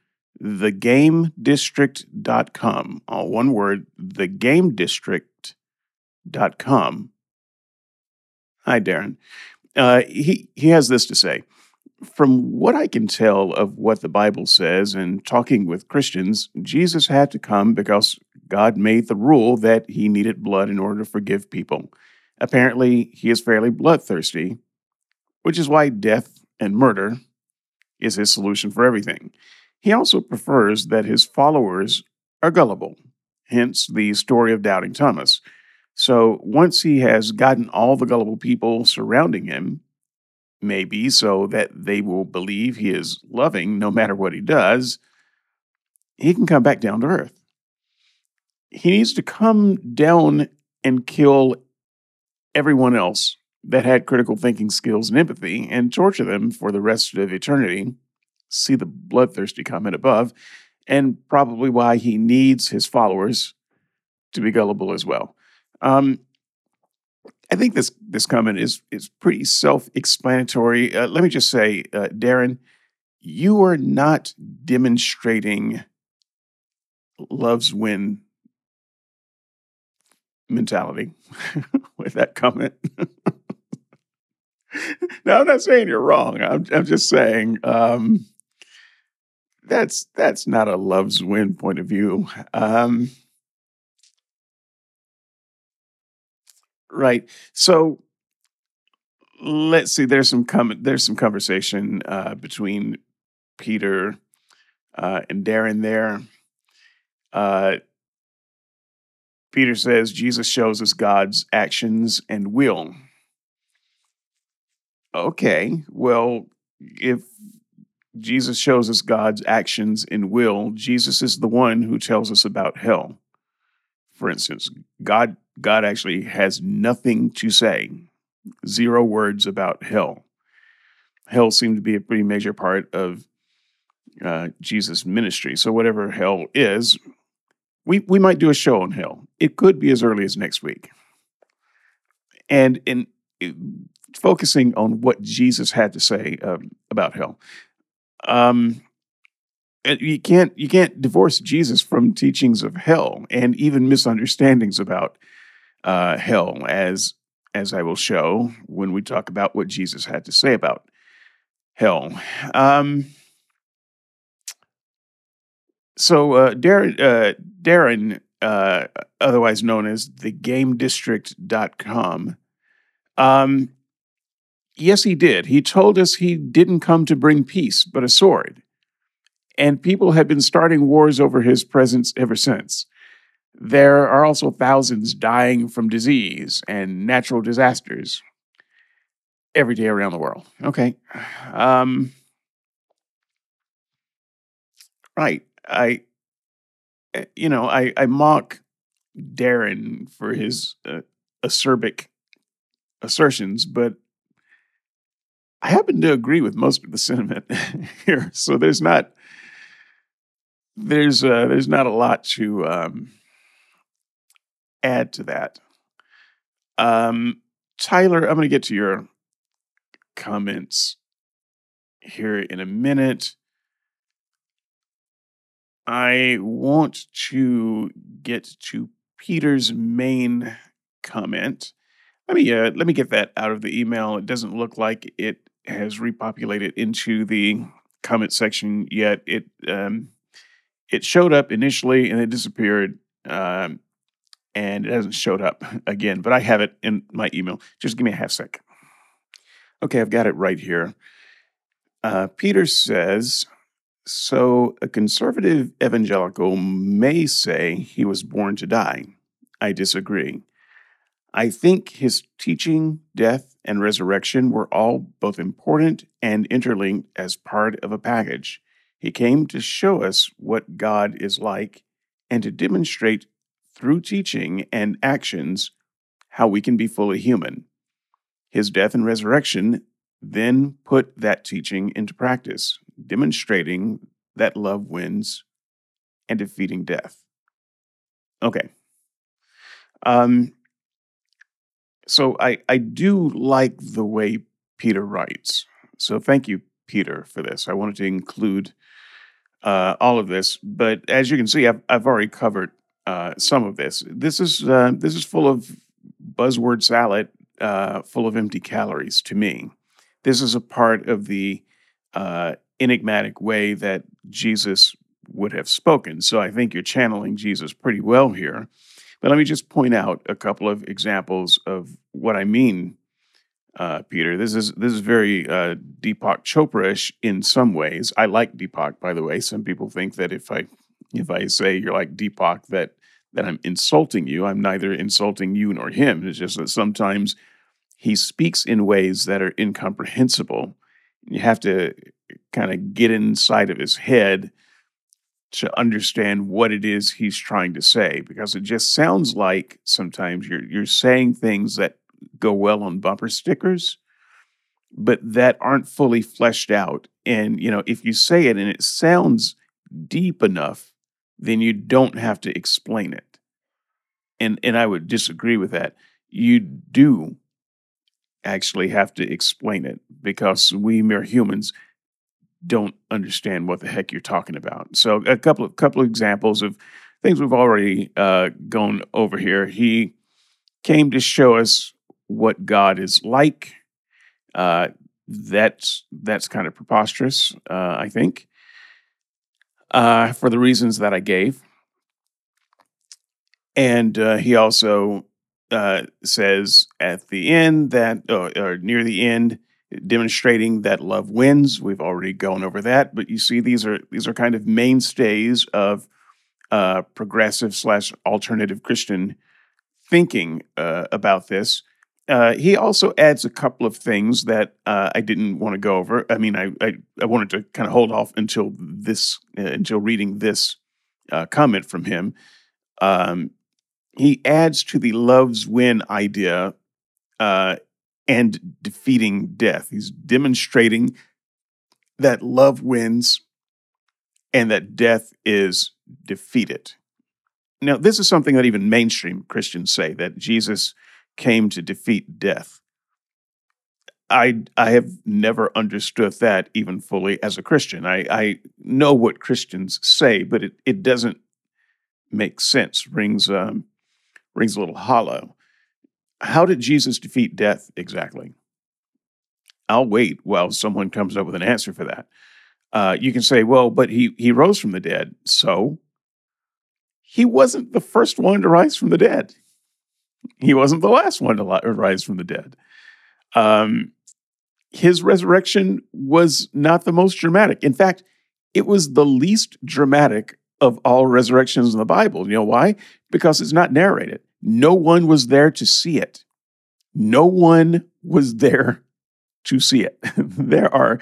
thegamedistrict.com. All one word, thegamedistrict.com. Hi, Darren. Uh, he, he has this to say from what I can tell of what the Bible says and talking with Christians, Jesus had to come because God made the rule that he needed blood in order to forgive people. Apparently, he is fairly bloodthirsty, which is why death and murder is his solution for everything. He also prefers that his followers are gullible, hence the story of Doubting Thomas. So once he has gotten all the gullible people surrounding him, maybe so that they will believe he is loving no matter what he does, he can come back down to earth. He needs to come down and kill everyone else that had critical thinking skills and empathy and torture them for the rest of eternity. See the bloodthirsty comment above, and probably why he needs his followers to be gullible as well. Um, I think this this comment is is pretty self explanatory. Uh, let me just say, uh, Darren, you are not demonstrating love's win mentality with that comment. now, I'm not saying you're wrong. I'm, I'm just saying um, that's that's not a love's win point of view. Um, Right. So let's see. There's some com- there's some conversation uh, between Peter uh, and Darren there. Uh, Peter says Jesus shows us God's actions and will. Okay, well, if Jesus shows us God's actions and will, Jesus is the one who tells us about hell. For instance, God God actually has nothing to say, zero words about hell. Hell seemed to be a pretty major part of uh, Jesus' ministry. So, whatever hell is, we, we might do a show on hell. It could be as early as next week. And in, in focusing on what Jesus had to say um, about hell, um, you can't you can't divorce Jesus from teachings of hell and even misunderstandings about uh, hell, as as I will show when we talk about what Jesus had to say about hell. Um, so uh, Darren, uh, Darren uh, otherwise known as thegamedistrict.com, um, yes, he did. He told us he didn't come to bring peace, but a sword. And people have been starting wars over his presence ever since. There are also thousands dying from disease and natural disasters every day around the world. Okay. Um, right. I, eh, you know, I, I mock Darren for his uh, acerbic assertions, but I happen to agree with most of the sentiment here. So there's not there's uh, there's not a lot to um, add to that. Um, Tyler, I'm going to get to your comments here in a minute. I want to get to Peter's main comment. Let me uh, let me get that out of the email. It doesn't look like it has repopulated into the comment section yet. It um, it showed up initially and it disappeared. Um, and it hasn't showed up again, but I have it in my email. Just give me a half sec. Okay, I've got it right here. Uh, Peter says, so a conservative evangelical may say he was born to die. I disagree. I think his teaching, death, and resurrection were all both important and interlinked as part of a package. He came to show us what God is like and to demonstrate through teaching and actions how we can be fully human. His death and resurrection then put that teaching into practice, demonstrating that love wins and defeating death. Okay. Um, so I, I do like the way Peter writes. So thank you, Peter, for this. I wanted to include uh, all of this, but as you can see, I've, I've already covered uh, some of this. This is uh, this is full of buzzword salad, uh, full of empty calories to me. This is a part of the uh, enigmatic way that Jesus would have spoken. So I think you're channeling Jesus pretty well here. But let me just point out a couple of examples of what I mean, uh, Peter. This is this is very uh, Deepak Chopra-ish in some ways. I like Deepak, by the way. Some people think that if I if I say you're like Deepak, that that I'm insulting you. I'm neither insulting you nor him. It's just that sometimes he speaks in ways that are incomprehensible. You have to kind of get inside of his head to understand what it is he's trying to say because it just sounds like sometimes you're you're saying things that go well on bumper stickers but that aren't fully fleshed out and you know if you say it and it sounds deep enough then you don't have to explain it and and I would disagree with that you do actually have to explain it because we mere humans don't understand what the heck you're talking about. So a couple of couple of examples of things we've already uh, gone over here. He came to show us what God is like. Uh, that's that's kind of preposterous, uh, I think, uh, for the reasons that I gave. And uh, he also uh, says at the end that, or near the end, demonstrating that love wins. We've already gone over that, but you see, these are these are kind of mainstays of uh, progressive slash alternative Christian thinking uh, about this. Uh, he also adds a couple of things that uh, I didn't want to go over. I mean, I I, I wanted to kind of hold off until this uh, until reading this uh, comment from him. Um, he adds to the loves win idea uh, and defeating death. He's demonstrating that love wins and that death is defeated. Now, this is something that even mainstream Christians say that Jesus came to defeat death. I I have never understood that even fully as a Christian. I, I know what Christians say, but it, it doesn't make sense. Rings um, rings a little hollow. How did Jesus defeat death exactly? I'll wait while someone comes up with an answer for that. Uh, you can say, well, but he he rose from the dead. So he wasn't the first one to rise from the dead. He wasn't the last one to rise from the dead. Um, his resurrection was not the most dramatic. In fact, it was the least dramatic of all resurrections in the Bible. You know why? Because it's not narrated. No one was there to see it. No one was there to see it. there are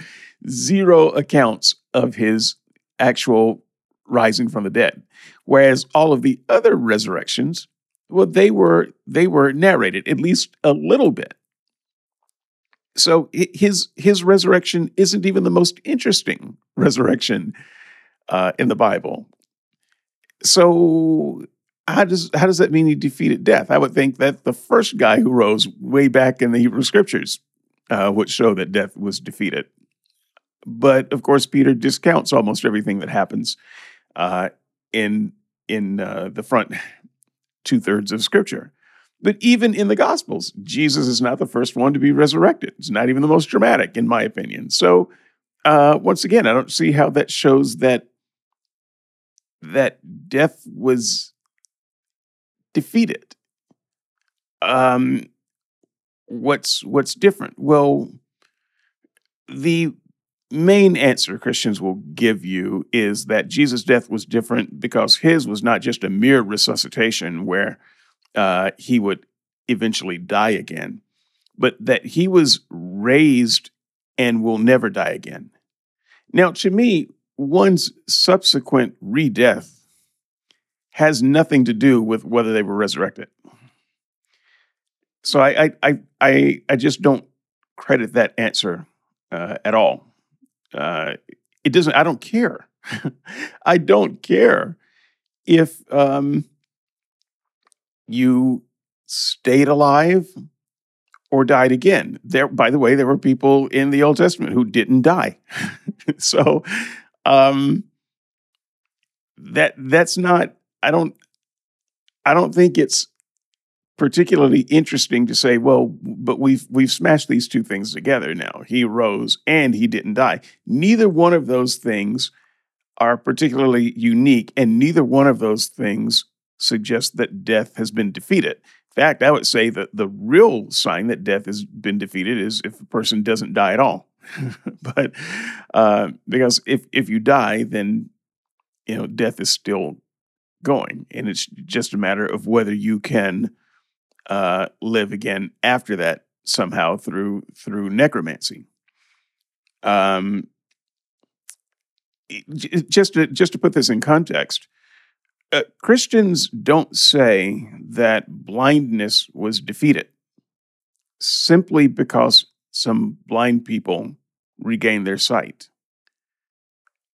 zero accounts of his actual rising from the dead. Whereas all of the other resurrections, well, they were they were narrated at least a little bit. So his his resurrection isn't even the most interesting resurrection uh, in the Bible. So how does how does that mean he defeated death? I would think that the first guy who rose way back in the Hebrew Scriptures uh, would show that death was defeated. But of course, Peter discounts almost everything that happens uh, in in uh, the front two thirds of Scripture. But even in the Gospels, Jesus is not the first one to be resurrected. It's not even the most dramatic, in my opinion. So, uh, once again, I don't see how that shows that that death was defeated. Um, what's what's different? Well, the main answer Christians will give you is that Jesus' death was different because his was not just a mere resuscitation where uh, he would eventually die again, but that he was raised and will never die again. Now, to me, one's subsequent re death has nothing to do with whether they were resurrected. So I, I, I, I just don't credit that answer uh, at all. Uh, it doesn't. I don't care. I don't care if um, you stayed alive or died again. There, by the way, there were people in the Old Testament who didn't die. so um, that that's not. I don't. I don't think it's particularly interesting to say, well, but we've we've smashed these two things together now. He rose and he didn't die. Neither one of those things are particularly unique, and neither one of those things suggests that death has been defeated. In fact, I would say that the real sign that death has been defeated is if a person doesn't die at all. but uh, because if if you die, then you know death is still going, and it's just a matter of whether you can uh, live again after that somehow through through necromancy. Um, just to just to put this in context, uh, Christians don't say that blindness was defeated simply because some blind people regain their sight.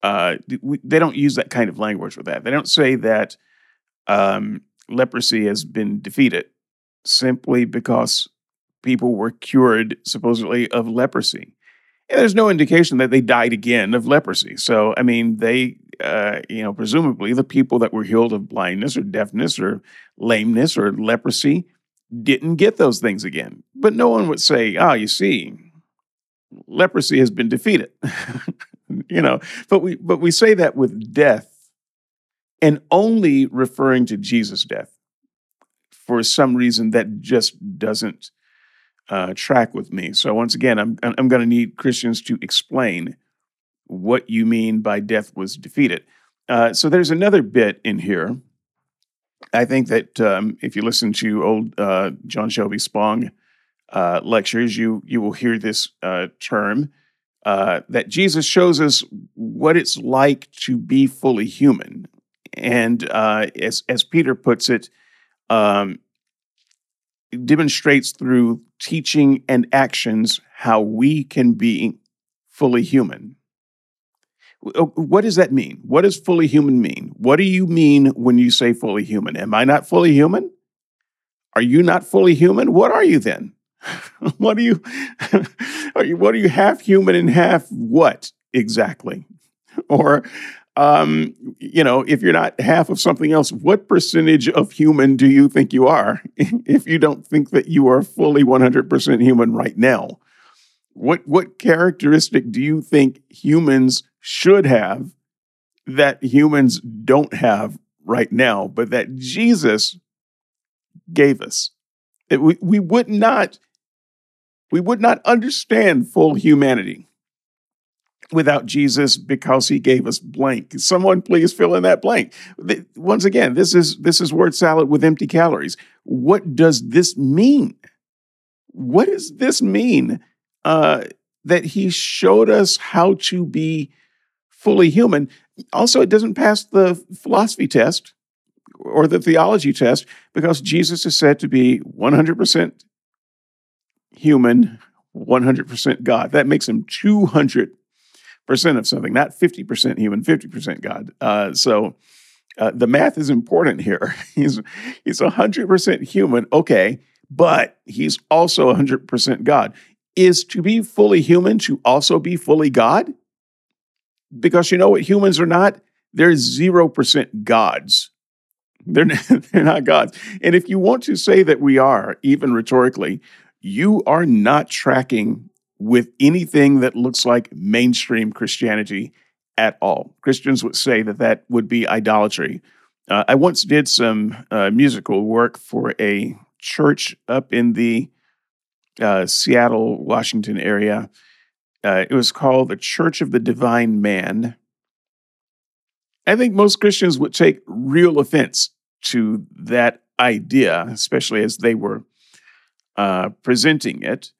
Uh, they don't use that kind of language with that. They don't say that um, leprosy has been defeated simply because people were cured supposedly of leprosy. And there's no indication that they died again of leprosy. So, I mean, they, uh, you know, presumably the people that were healed of blindness or deafness or lameness or leprosy didn't get those things again. But no one would say, ah, oh, you see, leprosy has been defeated. you know, but we but we say that with death and only referring to Jesus' death for some reason that just doesn't uh, track with me. So once again, I'm I'm going to need Christians to explain what you mean by death was defeated. Uh, so there's another bit in here. I think that um, if you listen to old uh, John Shelby Spong uh, lectures, you you will hear this uh, term uh, that Jesus shows us what it's like to be fully human, and as as Peter puts it, um, demonstrates through teaching and actions how we can be fully human. Uh, what does that mean? What does fully human mean? What do you mean when you say fully human? Am I not fully human? Are you not fully human? What are you then? what are you, are you what are you half human and half what exactly? Or um, you know, if you're not half of something else, what percentage of human do you think you are if you don't think that you are fully 100% human right now? What, what characteristic do you think humans should have that humans don't have right now, but that Jesus gave us. That we, we would not we would not understand full humanity without Jesus because he gave us blank. Someone please fill in that blank. Once again, this is this is word salad with empty calories. What does this mean? What does this mean? Uh, that he showed us how to be fully human. Also, it doesn't pass the philosophy test or the theology test because Jesus is said to be 100% human, 100% God. That makes him 200% of something, not 50% human, 50% God. Uh, so uh, the math is important here. he's, he's 100% human, okay, but he's also 100% God. Is to be fully human to also be fully God? Because you know what humans are not? They're 0% gods. They're, they're not gods. And if you want to say that we are, even rhetorically, you are not tracking with anything that looks like mainstream Christianity at all. Christians would say that that would be idolatry. Uh, I once did some uh, musical work for a church up in the uh, Seattle, Washington area. Uh, it was called the Church of the Divine Man. I think most Christians would take real offense to that idea, especially as they were uh, presenting it.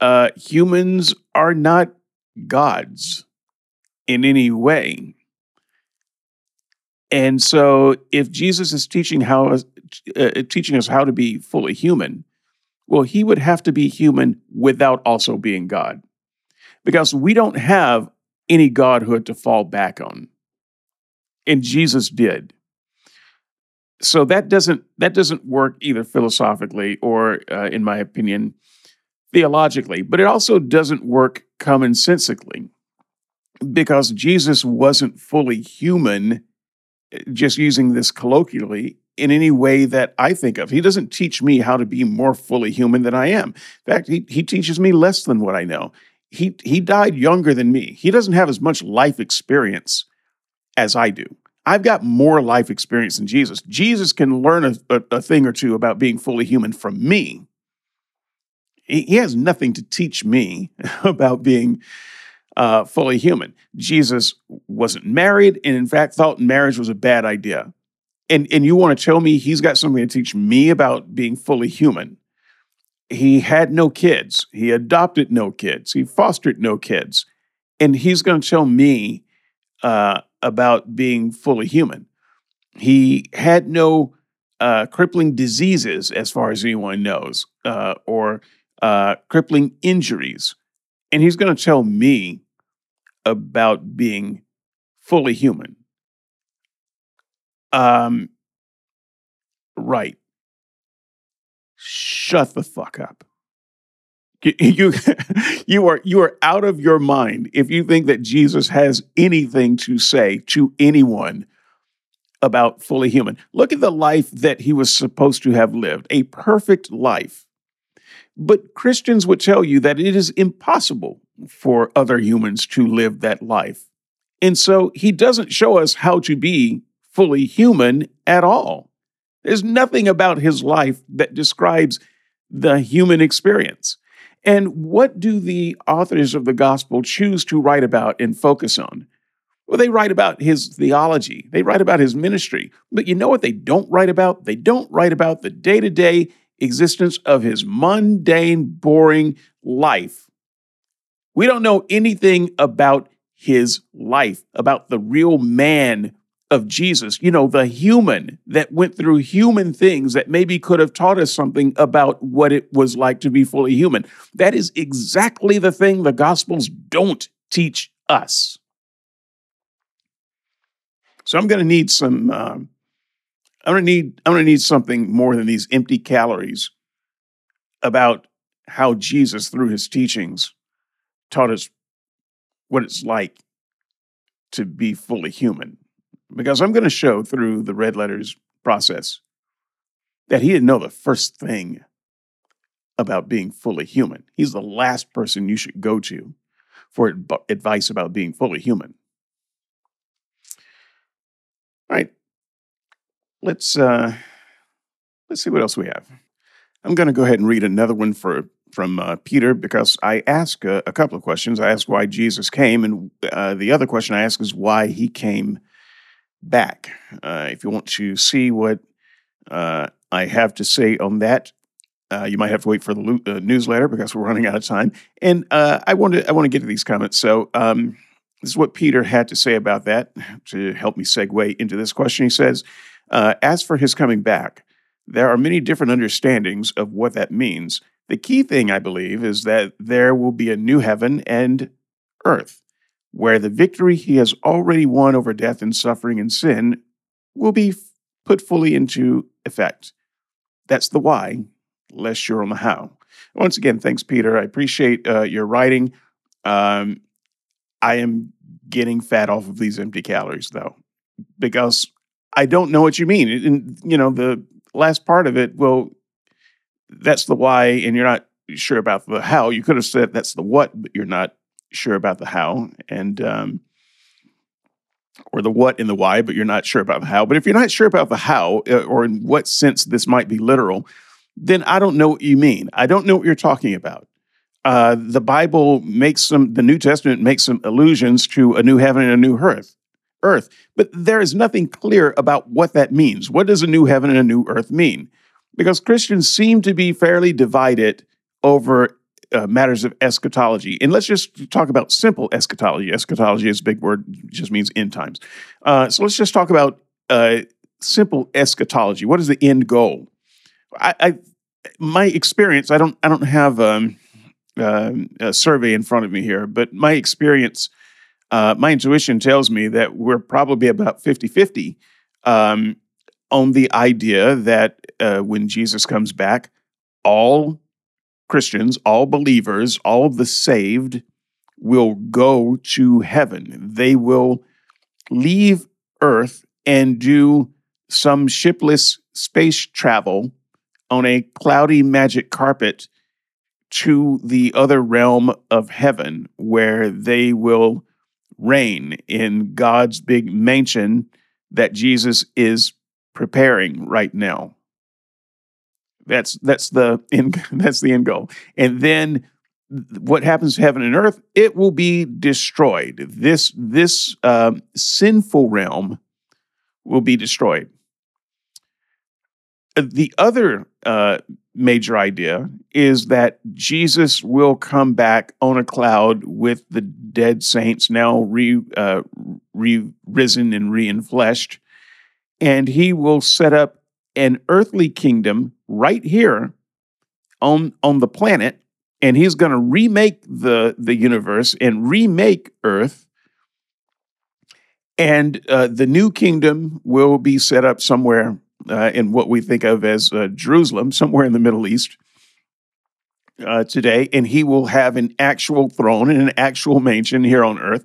Uh, humans are not gods in any way. And so, if Jesus is teaching how uh, teaching us how to be fully human, well, he would have to be human without also being God, because we don't have any godhood to fall back on, and Jesus did. So that doesn't that doesn't work either philosophically or, uh, in my opinion, theologically. But it also doesn't work commonsensically because Jesus wasn't fully human. Eh, just using this colloquially in any way that I think of. He doesn't teach me how to be more fully human than I am. In fact, he, he teaches me less than what I know. He, he died younger than me. He doesn't have as much life experience as I do. I've got more life experience than Jesus. Jesus can learn a, a, a thing or two about being fully human from me. He, has nothing to teach me about being uh, fully human. Jesus wasn't married, and in fact, thought marriage was a bad idea. And, and you want to tell me he's got something to teach me about being fully human? He had no kids. He adopted no kids. He fostered no kids. And he's going to tell me uh, about being fully human. He had no uh, crippling diseases, as far as anyone knows, uh, or uh, crippling injuries. And he's going to tell me about being fully human. Um, right. Shut the fuck up. You you are you are out of your mind if you think that Jesus has anything to say to anyone about fully human. Look at the life that he was supposed to have lived, a perfect life. But Christians would tell you that it is impossible for other humans to live that life. And so he doesn't show us how to be fully human at all. There's nothing about his life that describes the human experience. And what do the authors of the gospel choose to write about and focus on? Well, they write about his theology, they write about his ministry. But you know what they don't write about? They don't write about the day to day existence of his mundane, boring life. We don't know anything about his life, about the real man of Jesus, you know, the human that went through human things that maybe could have taught us something about what it was like to be fully human. That is exactly the thing the Gospels don't teach us. So I'm going to need some. Uh, I'm to need. I'm to need something more than these empty calories about how Jesus, through his teachings, taught us what it's like to be fully human because I'm going to show through the red letters process that he didn't know the first thing about being fully human. He's the last person you should go to for advice about being fully human. All right. Let's uh let's see what else we have. I'm going to go ahead and read another one for from uh, Peter because I ask a, a, couple of questions. I ask why Jesus came, and uh, the other question I ask is why he came back. Uh, if you want to see what uh, I have to say on that, uh, you might have to wait for the lo- uh, newsletter because we're running out of time. And I want to I want to get to these comments. So um, this is what Peter had to say about that to help me segue into this question. He says, "As for his coming back." There are many different understandings of what that means. The key thing, I believe, is that there will be a new heaven and earth, where the victory he has already won over death and suffering and sin will be put fully into effect. That's the why, less sure on the how. Once again, thanks, Peter. I appreciate uh, your writing. Um, I am getting fat off of these empty calories, though, because I don't know what you mean. And, you know, the last part of it, well, that's the why, and you're not sure about the how. You could have said that's the what, but you're not sure about the how, and um, or the what and the why, but you're not sure about the how. But if you're not sure about the how, uh, or in what sense this might be literal, then I don't know what you mean. I don't know what you're talking about. Uh, the Bible makes some, the New Testament makes some allusions to a new heaven and a new earth earth. But there is nothing clear about what that means. What does a new heaven and a new earth mean? Because Christians seem to be fairly divided over uh, matters of eschatology. And let's just talk about simple eschatology. Eschatology is a big word, just means end times. Uh, so let's just talk about uh, simple eschatology. What is the end goal? I, I my experience, I don't, I don't have um, uh, a survey in front of me here, but my experience uh, my intuition tells me that we're probably about 50 50 um, on the idea that uh, when Jesus comes back, all Christians, all believers, all the saved will go to heaven. They will leave Earth and do some shipless space travel on a cloudy magic carpet to the other realm of heaven where they will reign in God's big mansion that Jesus is preparing right now. That's that's the end, that's the end goal. And then what happens to heaven and earth? It will be destroyed. This this um, sinful realm will be destroyed. Uh, the other uh, major idea is that Jesus will come back on a cloud with the dead saints now re, uh, re risen and reinfleshed, and he will set up an earthly kingdom right here on on the planet, and he's going to remake the the universe and remake Earth. And uh, the new kingdom will be set up somewhere uh, in what we think of as uh, Jerusalem, somewhere in the Middle East. Uh, today, and he will have an actual throne and an actual mansion here on earth,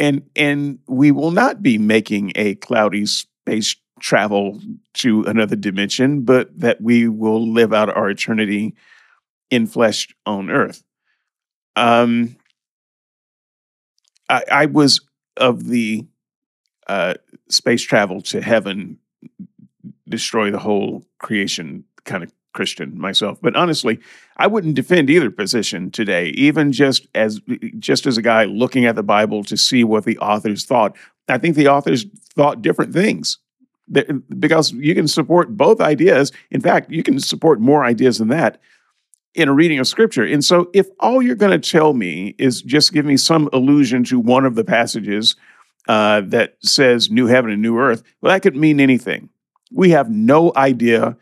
and and we will not be making a cloudy space travel to another dimension, but that we will live out our eternity in flesh on earth. Um, I, I was of the uh, space travel to heaven destroy the whole creation kind of Christian myself. But honestly, I wouldn't defend either position today, even just as just as a guy looking at the Bible to see what the authors thought. I think the authors thought different things. Because you can support both ideas. In fact, you can support more ideas than that in a reading of scripture. And so, if all you're going to tell me is just give me some allusion to one of the passages uh, that says new heaven and new earth, well, that could mean anything. We have no idea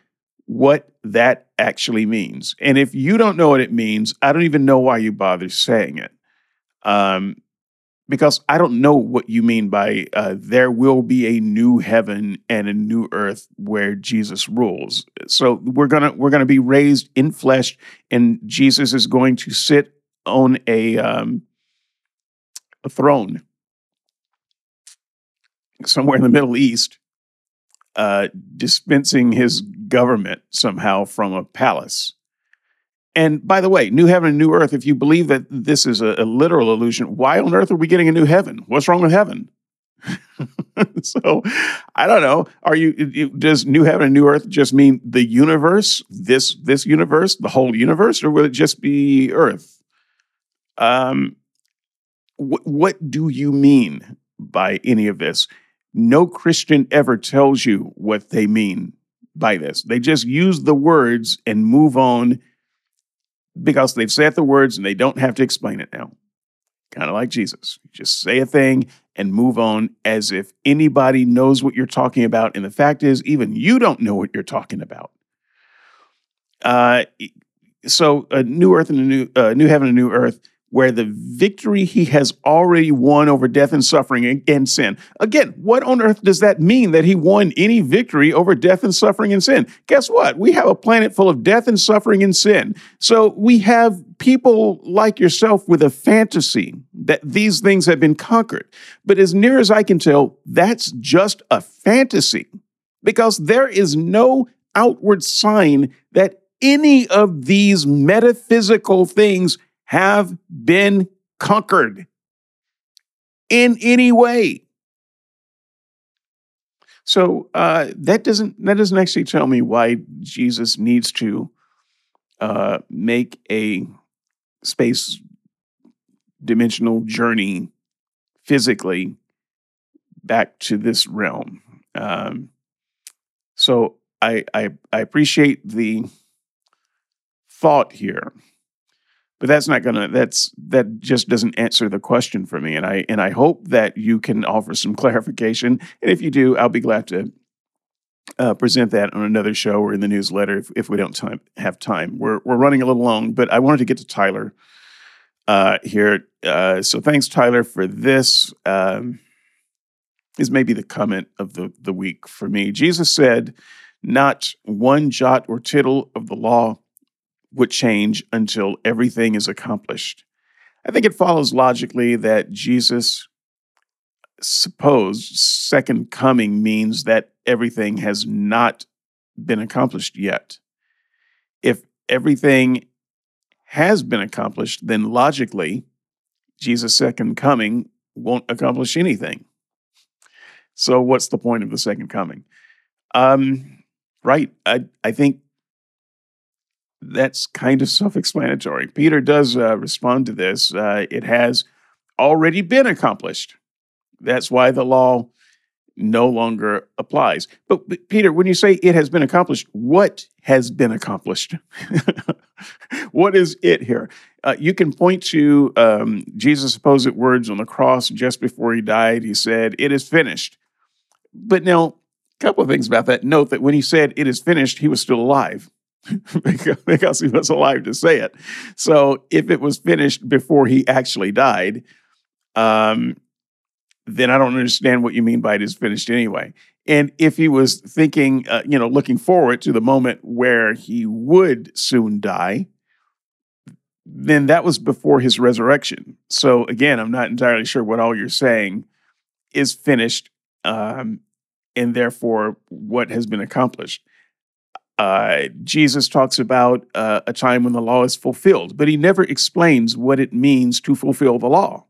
what that actually means. And if you don't know what it means, I don't even know why you bother saying it. Um, because I don't know what you mean by uh, there will be a new heaven and a new earth where Jesus rules. So we're gonna we're gonna be raised in flesh, and Jesus is going to sit on a um, a throne somewhere in the Middle East, uh, dispensing his government somehow from a palace. And by the way, new heaven and new earth, if you believe that this is a, a literal illusion, why on earth are we getting a new heaven? What's wrong with heaven? so I don't know. Are you does new heaven and new earth just mean the universe, this this universe, the whole universe, or will it just be Earth? Um, wh- what do you mean by any of this? No Christian ever tells you what they mean by this. They just use the words and move on because they've said the words and they don't have to explain it now. Kind of like Jesus. Just say a thing and move on as if anybody knows what you're talking about. And the fact is, even you don't know what you're talking about. Uh, so, a new earth and a new, uh, new heaven and a new earth where the victory he has already won over death and suffering and sin. Again, what on earth does that mean that he won any victory over death and suffering and sin? Guess what? We have a planet full of death and suffering and sin. So we have people like yourself with a fantasy that these things have been conquered. But as near as I can tell, that's just a fantasy because there is no outward sign that any of these metaphysical things have been conquered in any way. So uh, that doesn't that doesn't actually tell me why Jesus needs to uh, make a space dimensional journey physically back to this realm. Um, so I, I I appreciate the thought here but that's not gonna that's that just doesn't answer the question for me. And i and i hope that you can offer some clarification. And if you do i'll be glad to uh, present that on another show or in the newsletter if, if we don't time, have time. We're, we're running a little long but i wanted to get to tyler uh, here. Uh, so thanks tyler for this. Um, is maybe the comment of the, the week for me. Jesus said not one jot or tittle of the law would change until everything is accomplished. I think it follows logically that Jesus' supposed second coming means that everything has not been accomplished yet. If everything has been accomplished, then logically, Jesus' second coming won't accomplish anything. So, what's the point of the second coming? Um, right. I, I think that's kind of self explanatory. Peter does uh, respond to this. Uh, it has already been accomplished. That's why the law no longer applies. But, but Peter, when you say it has been accomplished, what has been accomplished? what is it here? Uh, you can point to um, Jesus' supposed words on the cross just before he died. He said, It is finished. But now, a couple of things about that. Note that when he said it is finished, he was still alive. because he was alive to say it. So if it was finished before he actually died, um, then I don't understand what you mean by it is finished anyway. And if he was thinking, uh, you know, looking forward to the moment where he would soon die, then that was before his resurrection. So again, I'm not entirely sure what all you're saying is finished, um, and therefore what has been accomplished. Uh, Jesus talks about uh, a time when the law is fulfilled, but he never explains what it means to fulfill the law.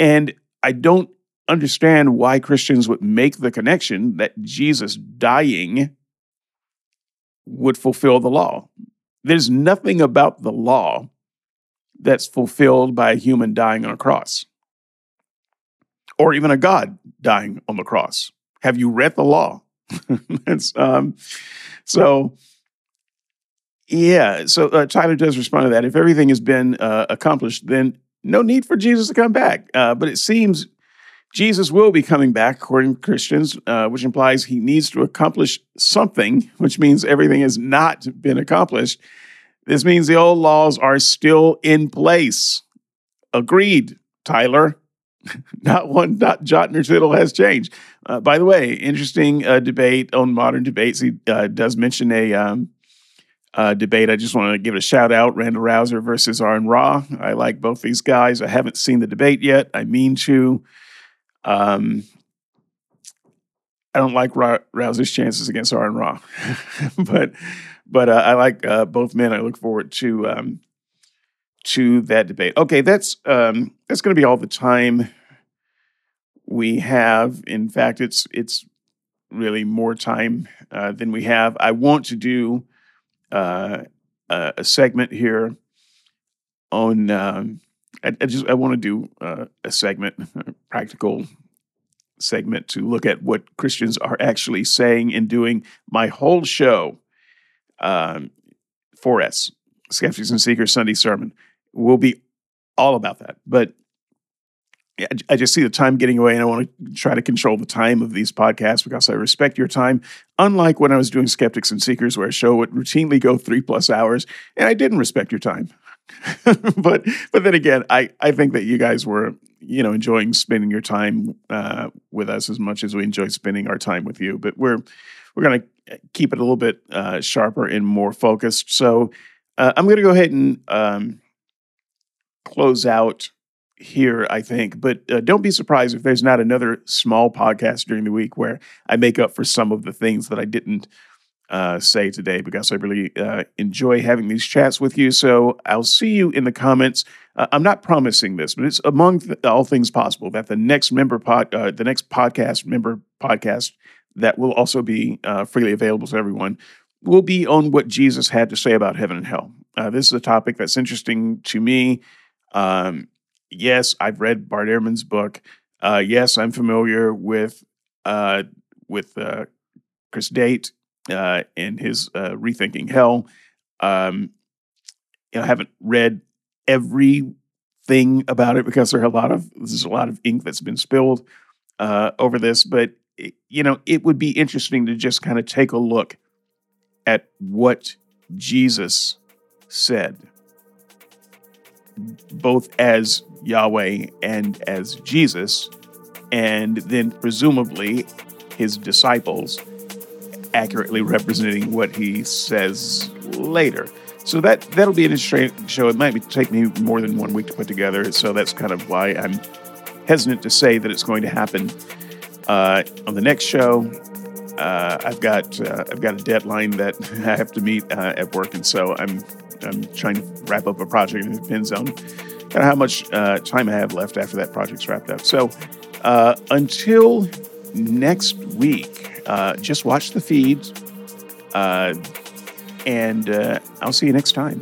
And I don't understand why Christians would make the connection that Jesus dying would fulfill the law. There's nothing about the law that's fulfilled by a human dying on a cross or even a God dying on the cross. Have you read the law? um, so, yeah. So uh, Tyler does respond to that. If everything has been uh, accomplished, then no need for Jesus to come back. Uh, but it seems Jesus will be coming back, according to Christians, uh, which implies he needs to accomplish something, which means everything has not been accomplished. This means the old laws are still in place. Agreed, Tyler. not one not jot nor tittle has changed. Uh, by the way, interesting uh, debate on modern debates. He uh, does mention a um, debate. I just want to give it a shout out: Randal Rauser versus Aaron Ra. I like both these guys. I haven't seen the debate yet. I mean to. Um, I don't like Rauser's chances against Aaron Ra, but but uh, I like uh, both men. I look forward to um, to that debate. Okay, that's um, that's going to be all the time we have. In fact, it's it's really more time uh, than we have. I want to do uh, a, segment here on. Um, I, I, just I want to do uh, a segment, a practical segment to look at what Christians are actually saying and doing. My whole show, um, 4S, Skeptics and Seekers Sunday Sermon, will be all about that. But I just see the time getting away, and I want to try to control the time of these podcasts because I respect your time. Unlike when I was doing Skeptics and Seekers, where a show would routinely go three plus hours, and I didn't respect your time. but but then again, I I think that you guys were you know enjoying spending your time uh, with us as much as we enjoy spending our time with you. But we're we're to keep it a little bit uh, sharper and more focused. So uh, I'm to go ahead and um, close out here, I think. But uh, don't be surprised if there's not another small podcast during the week where I make up for some of the things that I didn't uh, say today because I really uh, enjoy having these chats with you. So I'll see you in the comments. Uh, I'm not promising this, but it's among th- all things possible that the next member pod, uh, the next podcast member podcast that will also be uh, freely available to everyone will be on what Jesus had to say about heaven and hell. this is a topic that's interesting to me. Um, yes, I've read Bart Ehrman's book. Uh, yes, I'm familiar with uh, with uh, Chris Date uh, and his uh, Rethinking Hell. Um, you know, I haven't read everything about it because there are a lot of there's a lot of ink that's been spilled uh, over this, but you know, it would be interesting to just kind of take a look at what Jesus said both as Yahweh and as Jesus, and then presumably his disciples accurately representing what he says later. So that that'll be an interesting show. It might be, take me more than one week to put together. So that's kind of why I'm hesitant to say that it's going to happen uh, on the next show. Uh, I've got uh, I've got a deadline that I have to meet uh, at work, and so I'm I'm trying to wrap up a project, and it depends on kind of how much uh, time I have left after that project's wrapped up. So uh, until next week, uh, just watch the feeds, uh, and uh, I'll see you next time.